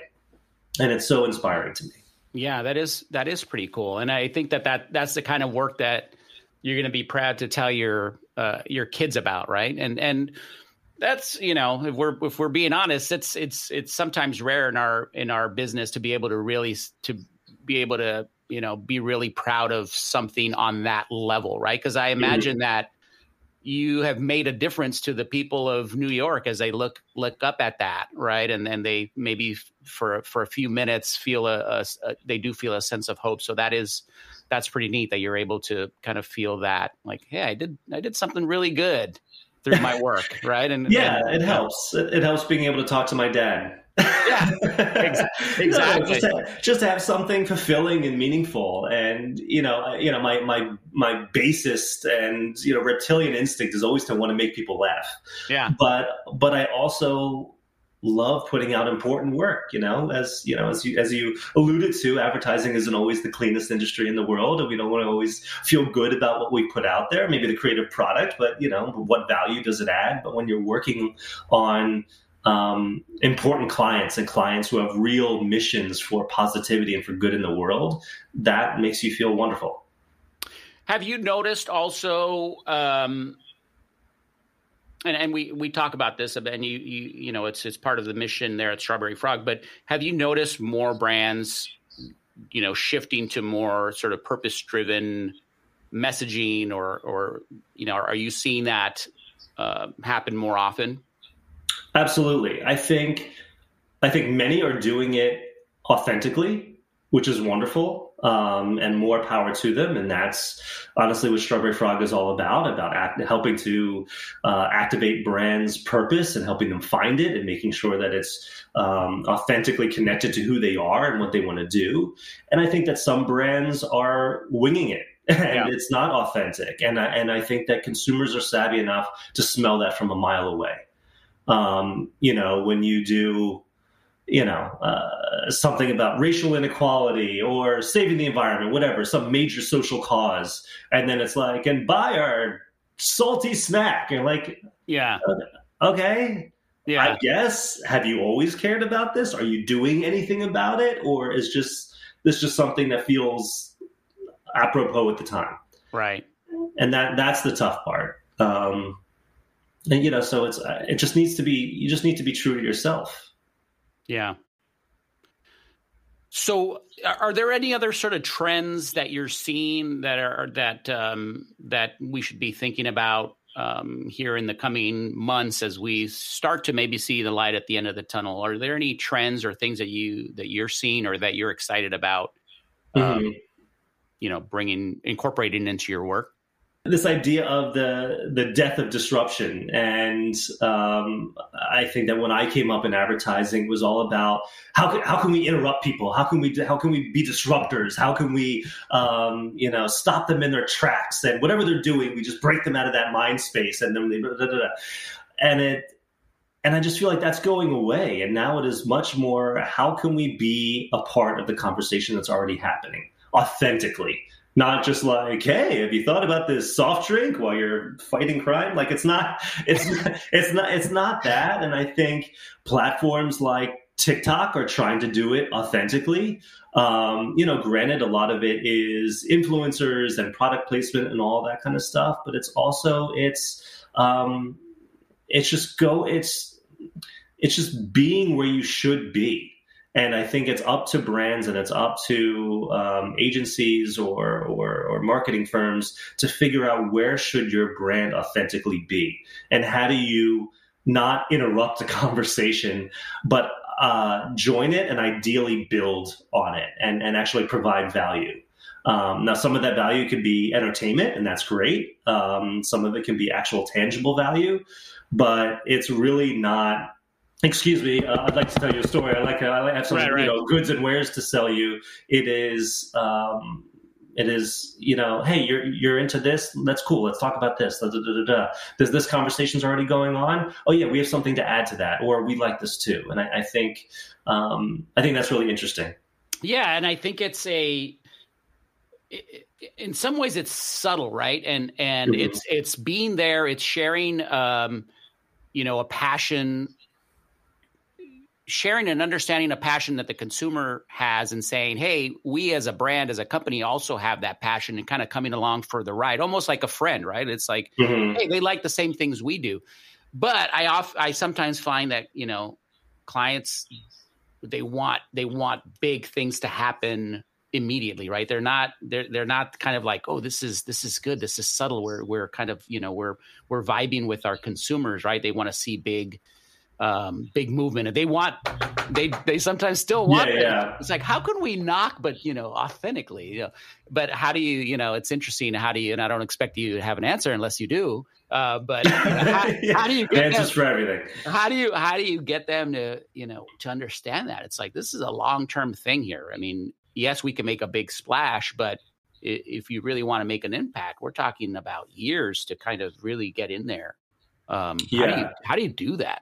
And it's so inspiring to me. Yeah, that is that is pretty cool, and I think that that that's the kind of work that you're going to be proud to tell your uh, your kids about, right? And and that's you know if we're if we're being honest, it's it's it's sometimes rare in our in our business to be able to really to be able to you know be really proud of something on that level, right? Because I mm-hmm. imagine mm-hmm. that you have made a difference to the people of New York as they look look up at that, right? And then they maybe for for a few minutes feel a, a, a, they do feel a sense of hope. So that is that's pretty neat that you're able to kind of feel that like, hey, I did I did something really good through my work, [laughs] right? And yeah, and, it helps. It, it helps being able to talk to my dad yeah, [laughs] exactly. No, just, to, just to have something fulfilling and meaningful, and you know, you know, my my my basest and you know reptilian instinct is always to want to make people laugh. Yeah, but but I also love putting out important work you know as you know as you as you alluded to advertising isn't always the cleanest industry in the world and we don't want to always feel good about what we put out there maybe the creative product but you know what value does it add but when you're working on um, important clients and clients who have real missions for positivity and for good in the world, that makes you feel wonderful. Have you noticed also, um, and, and we, we talk about this, and you, you you know it's it's part of the mission there at Strawberry Frog. But have you noticed more brands, you know, shifting to more sort of purpose driven messaging, or or you know, are you seeing that uh, happen more often? Absolutely. I think I think many are doing it authentically, which is wonderful, um, and more power to them. And that's honestly what Strawberry Frog is all about about act, helping to uh, activate brands' purpose and helping them find it and making sure that it's um, authentically connected to who they are and what they want to do. And I think that some brands are winging it [laughs] and yeah. it's not authentic. And I, and I think that consumers are savvy enough to smell that from a mile away. Um, you know, when you do, you know, uh, something about racial inequality or saving the environment, whatever, some major social cause, and then it's like, and buy our salty snack, and like, yeah, okay, yeah, I guess. Have you always cared about this? Are you doing anything about it, or is just this just something that feels apropos at the time? Right. And that that's the tough part. Um, and you know so it's uh, it just needs to be you just need to be true to yourself. Yeah. So are there any other sort of trends that you're seeing that are that um, that we should be thinking about um, here in the coming months as we start to maybe see the light at the end of the tunnel? Are there any trends or things that you that you're seeing or that you're excited about um, mm-hmm. you know bringing incorporating into your work this idea of the the death of disruption and um, i think that when i came up in advertising was all about how can, how can we interrupt people how can we how can we be disruptors how can we um, you know stop them in their tracks and whatever they're doing we just break them out of that mind space and then they blah, blah, blah. and it and I just feel like that's going away. And now it is much more how can we be a part of the conversation that's already happening authentically? Not just like hey have you thought about this soft drink while you're fighting crime? Like it's not [laughs] it's it's not it's not that. And i think platforms like tiktok are trying to do it authentically. Um, you know granted a lot of it is influencers and product placement and all that kind of stuff but it's also it's um, it's just go it's it's just being where you should be and I think it's up to brands and it's up to um, agencies or, or, or marketing firms to figure out where should your brand authentically be, and how do you not interrupt a [laughs] conversation, but uh, join it and ideally build on it and, and actually provide value. Um, now, some of that value could be entertainment, and that's great. Um, some of it can be actual tangible value, but it's really not. Excuse me. Uh, I'd like to tell you a story. I like. I have some right, right. you know goods and wares to sell you. It is. Um, it is. You know. Hey, you're you're into this. That's cool. Let's talk about this. Da, da, da, da. Does this conversation's already going on? Oh yeah, we have something to add to that, or we like this too. And I, I think. Um, I think that's really interesting. Yeah, and I think it's a in some ways it's subtle right and and mm-hmm. it's it's being there it's sharing um you know a passion sharing and understanding a passion that the consumer has and saying hey we as a brand as a company also have that passion and kind of coming along for the ride almost like a friend right? It's like mm-hmm. hey they like the same things we do. But i off i sometimes find that you know clients they want they want big things to happen immediately right? They're not they're they're not kind of like oh this is this is good this is subtle. We're we're kind of you know we're we're vibing with our consumers right? They want to see big um big movement and they want they they sometimes still want yeah, it. Yeah. it's like how can we knock but you know authentically you know but how do you you know it's interesting how do you and i don't expect you to have an answer unless you do uh, but how, [laughs] yeah. how, do you get answers them, for everything? How do you how do you get them to you know to understand that it's like this is a long term thing here. I mean, yes, we can make a big splash, but if you really want to make an impact, we're talking about years to kind of really get in there. Um, yeah. How do, you, how do you do that?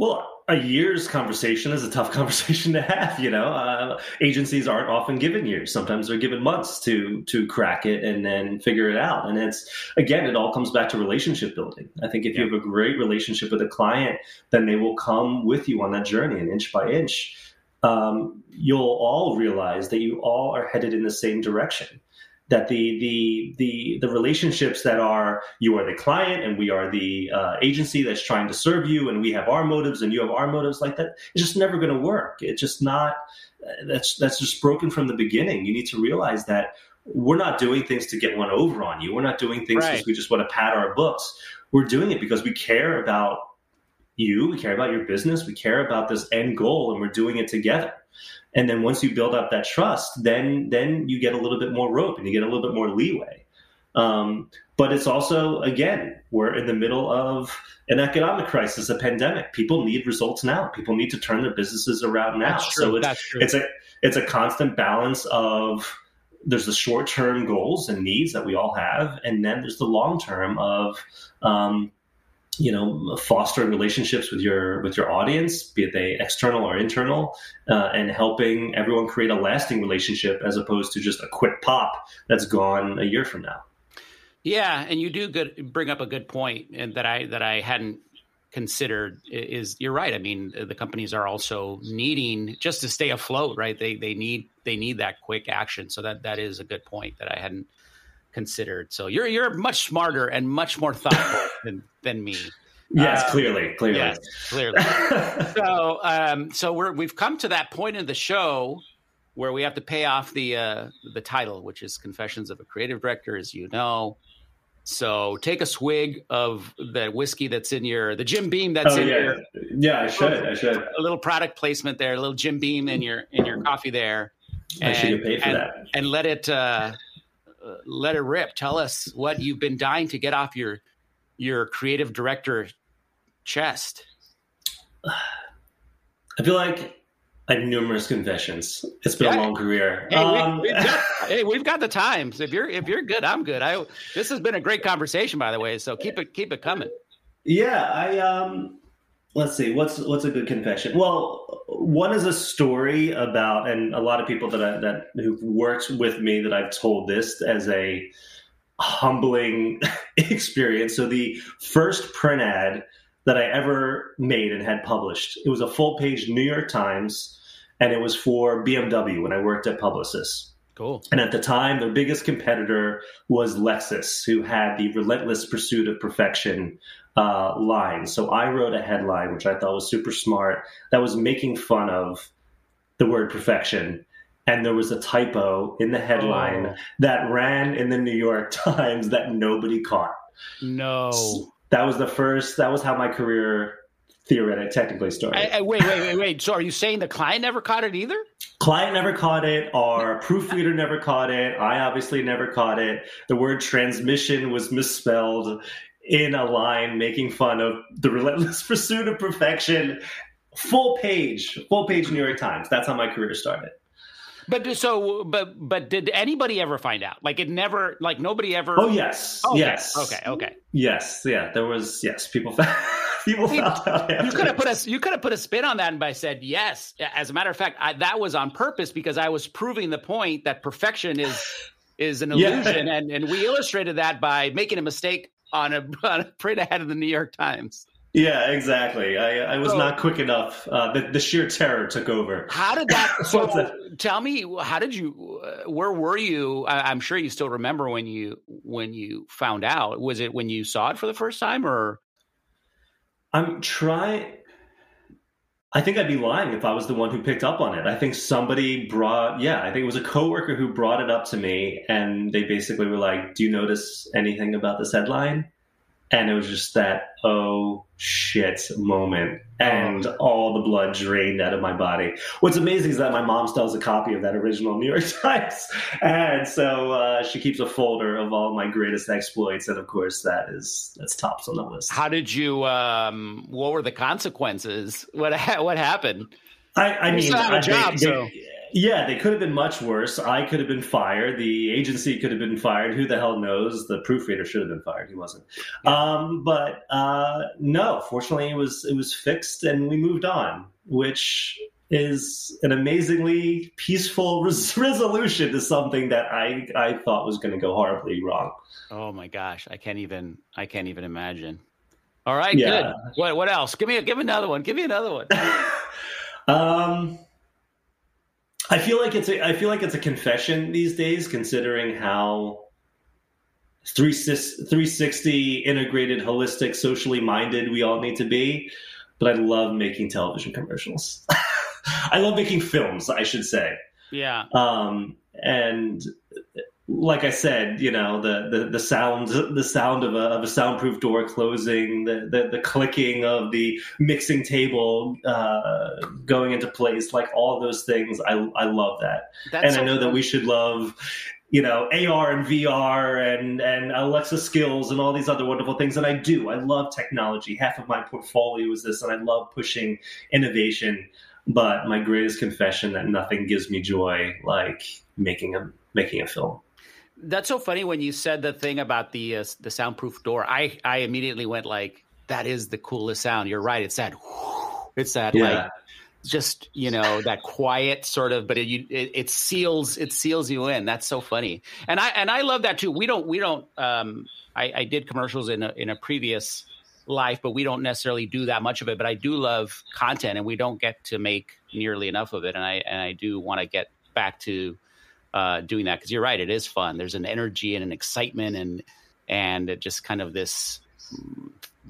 Well, a year's conversation is a tough [laughs] conversation to have. You know, uh, agencies aren't often given years. Sometimes they're given months to to crack it and then figure it out. And it's again, it all comes back to relationship building. I think if yeah. you have a great relationship with a client, then they will come with you on that journey, and inch by inch um, you'll all realize that you all are headed in the same direction. That the the the the relationships that are you are the client and we are the uh, agency that's trying to serve you and we have our motives and you have our motives like that. It's just never going to work. It's just not. That's that's just broken from the beginning. You need to realize that we're not doing things to get one over on you. We're not doing things because right. we just want to pad our books. We're doing it because we care about you, we care about your business, we care about this end goal, and we're doing it together. And then once you build up that trust, then then you get a little bit more rope and you get a little bit more leeway. Um, but it's also again we're in the middle of an economic crisis, a pandemic. People need results now. People need to turn their businesses around now. So it's it's a it's a constant balance of there's the short term goals and needs that we all have, and then there's the long term of um, you know fostering relationships with your with your audience be it they external or internal uh, and helping everyone create a lasting relationship as opposed to just a quick pop that's gone a year from now. Yeah and you do good bring up a good point and that i that i hadn't considered is you're right. I mean the companies are also needing just to stay afloat right? They they need they need that quick action. So that that is a good point that i hadn't considered. So you're you're much smarter and much more thoughtful [laughs] than than me. Yes, um, clearly, clearly, yes, clearly. [laughs] so, um, so we're we've come to that point in the show where we have to pay off the uh, the title, which is Confessions of a Creative Director, as you know. So take a swig of the whiskey that's in your the Jim Beam that's oh, in yeah. your yeah I should I should a little product placement there a little Jim Beam in your in your coffee there. And, should get paid for and, that and let it uh, let it rip. Tell us what you've been dying to get off your your creative director chest. I feel like I have numerous confessions. It's been yeah. a long career. Hey, um, we, have got, [laughs] hey, we've got the times. So if you're if you're good, I'm good. I this has been a great conversation, by the way. So keep it keep it coming. Yeah, I um let's see what's what's a good confession? Well one is a story about and a lot of people that I, that who've worked with me that i've told this as a humbling [laughs] experience. So the first print ad that i ever made and had published it was a full page new york times and it was for bmw when i worked at publicis. Cool. And at the time, their biggest competitor was Lexus, who had the relentless pursuit of perfection uh, line. So I wrote a headline, which I thought was super smart, that was making fun of the word perfection. And there was a typo in the headline oh. that ran in the New York [laughs] Times that nobody caught. No. that was the first. That was how my career theoretic technically started. I, I, wait, wait, wait, wait. So are you saying the client never caught it either? Client never caught it. Our [laughs] proofreader never caught it. I obviously never caught it. The word transmission was misspelled in a line making fun of the relentless [laughs] pursuit of perfection. Full page, full page New York Times. That's how my career started. But so, but but did anybody ever find out? Like it never, like nobody ever. Oh yes, oh, okay. yes. Okay, okay. Yes, yeah. There was yes. People [laughs] found people found out. You could have put a you could have put a spin on that and by said yes. As a matter of fact, I, that was on purpose because I was proving the point that perfection is is an [laughs] illusion, yeah. and and we illustrated that by making a mistake on a [laughs] on a print ahead of the New York Times. Yeah, exactly. I, I was so, not quick enough. Uh, the, the sheer terror took over. How did that? [laughs] So, tell me, how did you? Uh, where were you? I, am sure you still remember when you when you found out. Was it when you saw it for the first time, or? I'm trying. I think I'd be lying if I was the one who picked up on it. I think somebody brought, yeah, I think it was a coworker who brought it up to me, and they basically were like, "Do you notice anything about this headline?" And it was just that oh shit moment. And oh. all the blood drained out of my body. What's amazing is that my mom still has a copy of that original new york [laughs] times. And so uh, she keeps a folder of all my greatest exploits. And of course that is that's tops on the list. How did you um what were the consequences? What [laughs] what happened? I, I mean, a job, they, so. Yeah, they could have been much worse. I could have been fired. The agency could have been fired. Who the hell knows? The proofreader should have been fired. He wasn't. Um, but uh, no, fortunately, it was it was fixed, and we moved on, which is an amazingly peaceful [laughs] res- resolution to something that I I thought was going to go horribly wrong. Oh my gosh, I can't even I can't even imagine. All right, yeah. good. What what else? Give me give me another one. Give me another one. [laughs] um I feel like it's a I feel like it's a confession these days, considering how 360 integrated, holistic, socially minded we all need to be. But I love making television commercials. [laughs] I love making films, I should say. Yeah. Um, and like I said, you know, the, the, the sound, the sound of a, of a soundproof door closing, the, the, the clicking of the mixing table uh, going into place, like all those things. I, I love that. That's and so I know that we should love, you know, AR and VR and, and Alexa skills and all these other wonderful things. And I do. I love technology. Half of my portfolio is this, and I love pushing innovation. But my greatest confession that nothing gives me joy like making a making a film. That's so funny when you said the thing about the uh, the soundproof door. I I immediately went like, that is the coolest sound. You're right. It's that. It's that yeah. like just you know that quiet sort of but it, you, it, it seals it seals you in that's so funny and i and i love that too we don't we don't um i i did commercials in a in a previous life but we don't necessarily do that much of it but i do love content and we don't get to make nearly enough of it and i and i do want to get back to uh, doing that because you're right, it is fun. There's an energy and an excitement and and just kind of this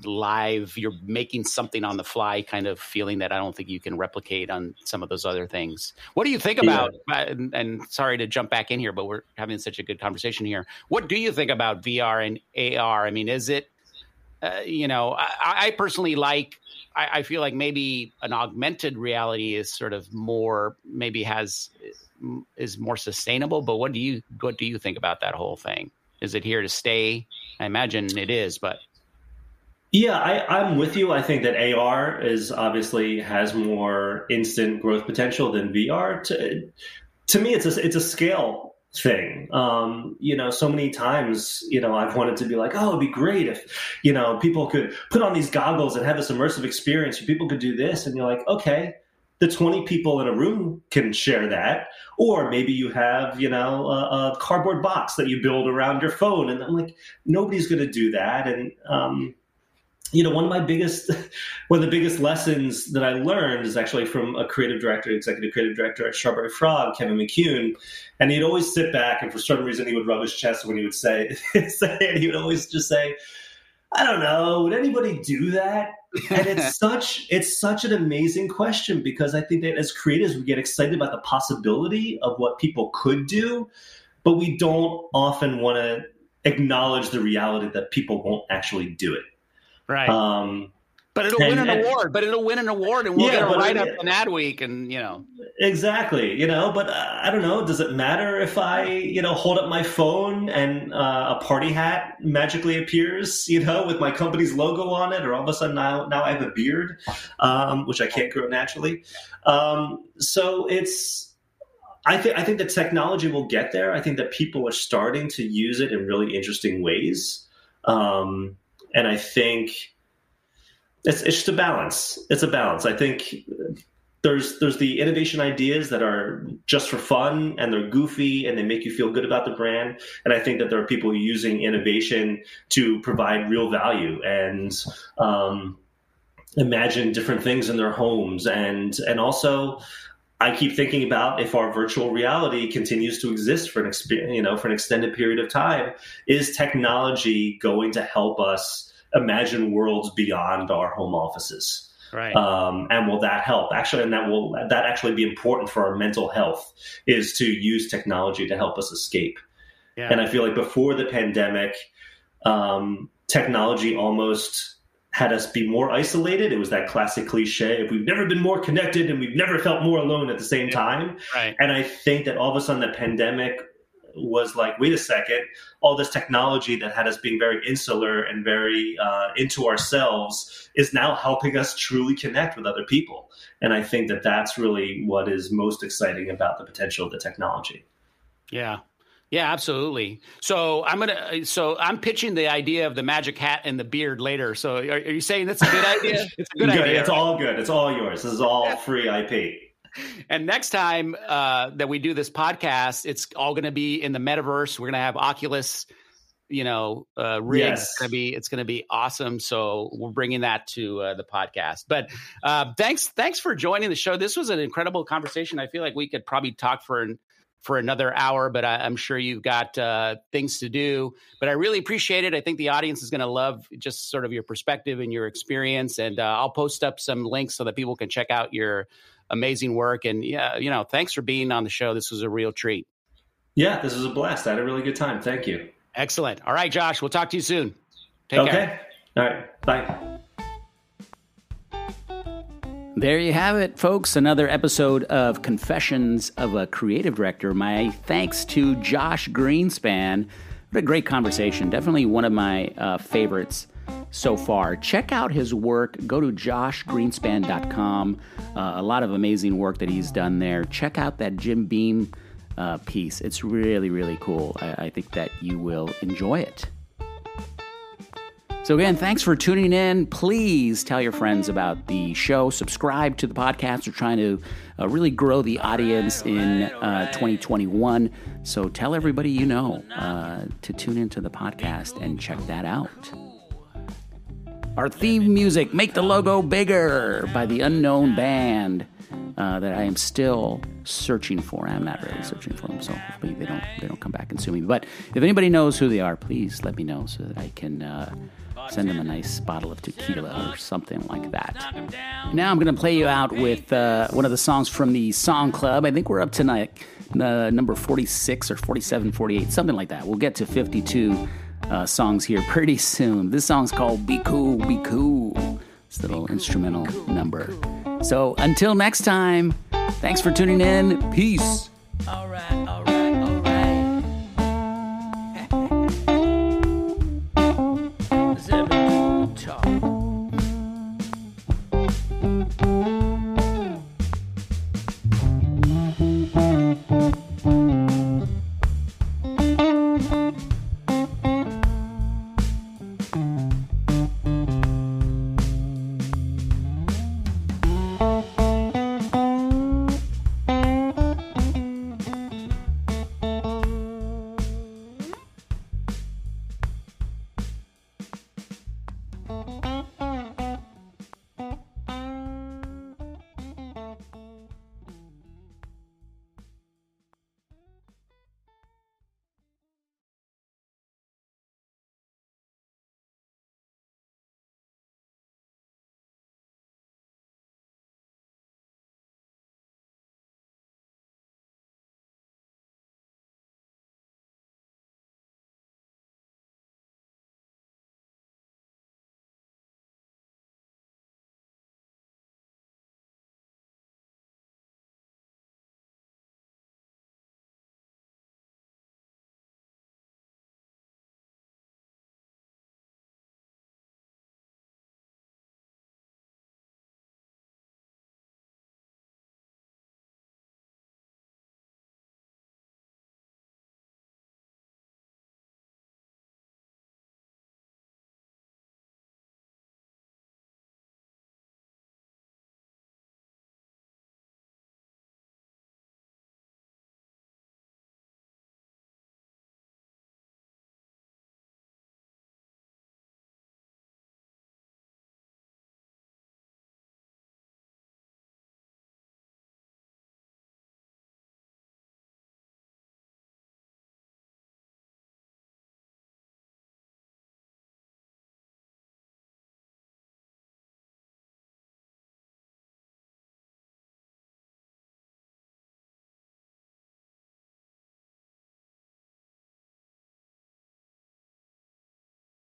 live you're making something on the fly kind of feeling that i don't think you can replicate on some of those other things what do you think about yeah. and, and, sorry to jump back in here but we're having such a good conversation here what do you think about vr and ar i mean is it uh, you know I, I personally like I, I, feel like maybe an augmented reality is sort of more maybe has is more sustainable. But what do you what do you think about that whole thing? Is it here to stay? I imagine it is, but yeah, I, am with you. I think that AR is obviously has more instant growth potential than VR. To, to me, it's a it's a scale thing. Um, you know, so many times, you know, I've wanted to be like, oh, it'd be great if, you know, people could put on these goggles and have this immersive experience. People could do this, and you're like, okay, the 20 people in a room can share that. Or maybe you have you know a, a cardboard box that you build around your phone. And i'm like nobody's going to do that. And um, you know one of my biggest [laughs] one of the biggest lessons that i learned is actually from a creative director executive creative director at strawberry frog kevin mccune. And he'd always sit back and for some reason he would rub his chest when he would say, [laughs] it. He would always just say I don't know. Would anybody do that? and it's [laughs] such it's such an amazing question because I think that as creators we get excited about the possibility of what people could do, but we don't often want to acknowledge the reality that people won't actually do it. Right. Um, but it'll and, win an and, award. But it'll win an award, and we'll yeah, get a write up in Adweek, and you know. Exactly, you know. But uh, I don't know. Does it matter if I, you know, hold up my phone and uh, a party hat magically appears, you know, with my company's logo on it, or all of a sudden now now I have a beard, um, which I can't grow naturally. Um, so it's. I think I think the technology will get there. I think that people are starting to use it in really interesting ways, um, and I think it's it's just a balance. It's a balance. I think there's there's the innovation ideas that are just for fun and they're goofy and they make you feel good about the brand. And I think that there are people using innovation to provide real value and um, imagine different things in their homes and and also I keep thinking about if our virtual reality continues to exist for an you know, for an extended period of time, is technology going to help us imagine worlds beyond our home offices. Right. Um, and will that help? Actually, and that will that actually be important for our mental health is to use technology to help us escape. Yeah. And I feel like before the pandemic, um, technology almost had us be more isolated. It was that classic cliche of we've never been more connected and we've never felt more alone at the same time. Right. And I think that all of a sudden the pandemic was like, wait a second, all this technology that had us being very insular and very uh, into ourselves is now helping us truly connect with other people. And I think that that's really what is most exciting about the potential of the technology. Yeah. Yeah, absolutely. So I'm gonna. So I'm pitching the idea of the magic hat and the beard later. So are, are you saying that's a good idea? [laughs] It's a good, good. idea. It's right? all good. It's all yours. This is all free IP and next time uh, that we do this podcast, it's all going to be in the metaverse. We're going to have Oculus, you know, uh, rigs. Yes. It's going to be it's going to be awesome. So we're bringing that to uh, the podcast. But uh, thanks thanks for joining the show. This was an incredible conversation. I feel like we could probably talk for an, for another hour, but I, am sure you've got uh, things to do. But I really appreciate it. I think the audience is going to love just sort of your perspective and your experience. And uh, I'll post up some links so that people can check out your amazing work. And yeah, you know, thanks for being on the show. This was a real treat. Yeah, this was a blast. I had a really good time. Thank you. Excellent. All right, Josh, we'll talk to you soon. Take okay. care. All right. Bye. There you have it, folks. Another episode of Confessions of a Creative Director. My thanks to Josh Greenspan. What a great conversation. Definitely one of my uh, favorites so far. Check out his work. Go to joshgreenspan.com. Uh, a lot of amazing work that he's done there. Check out that Jim Beam uh, piece. It's really, really cool. I, I think that you will enjoy it. So, again, thanks for tuning in. Please tell your friends about the show. Subscribe to the podcast. We're trying to uh, really grow the audience in uh, 2021. So, tell everybody you know uh, to tune into the podcast and check that out. Our theme music, Make the Logo Bigger, by the Unknown Band. Uh, that I am still searching for. I'm not really searching for them, so hopefully they don't they don't come back and sue me. But if anybody knows who they are, please let me know so that I can uh, send them a nice bottle of tequila or something like that. Now I'm going to play you out with uh, one of the songs from the Song Club. I think we're up tonight, uh, number 46 or 47, 48, something like that. We'll get to 52 uh, songs here pretty soon. This song's called Be Cool, Be Cool. It's a little instrumental number. So until next time, thanks for tuning in. Peace. All right, all right.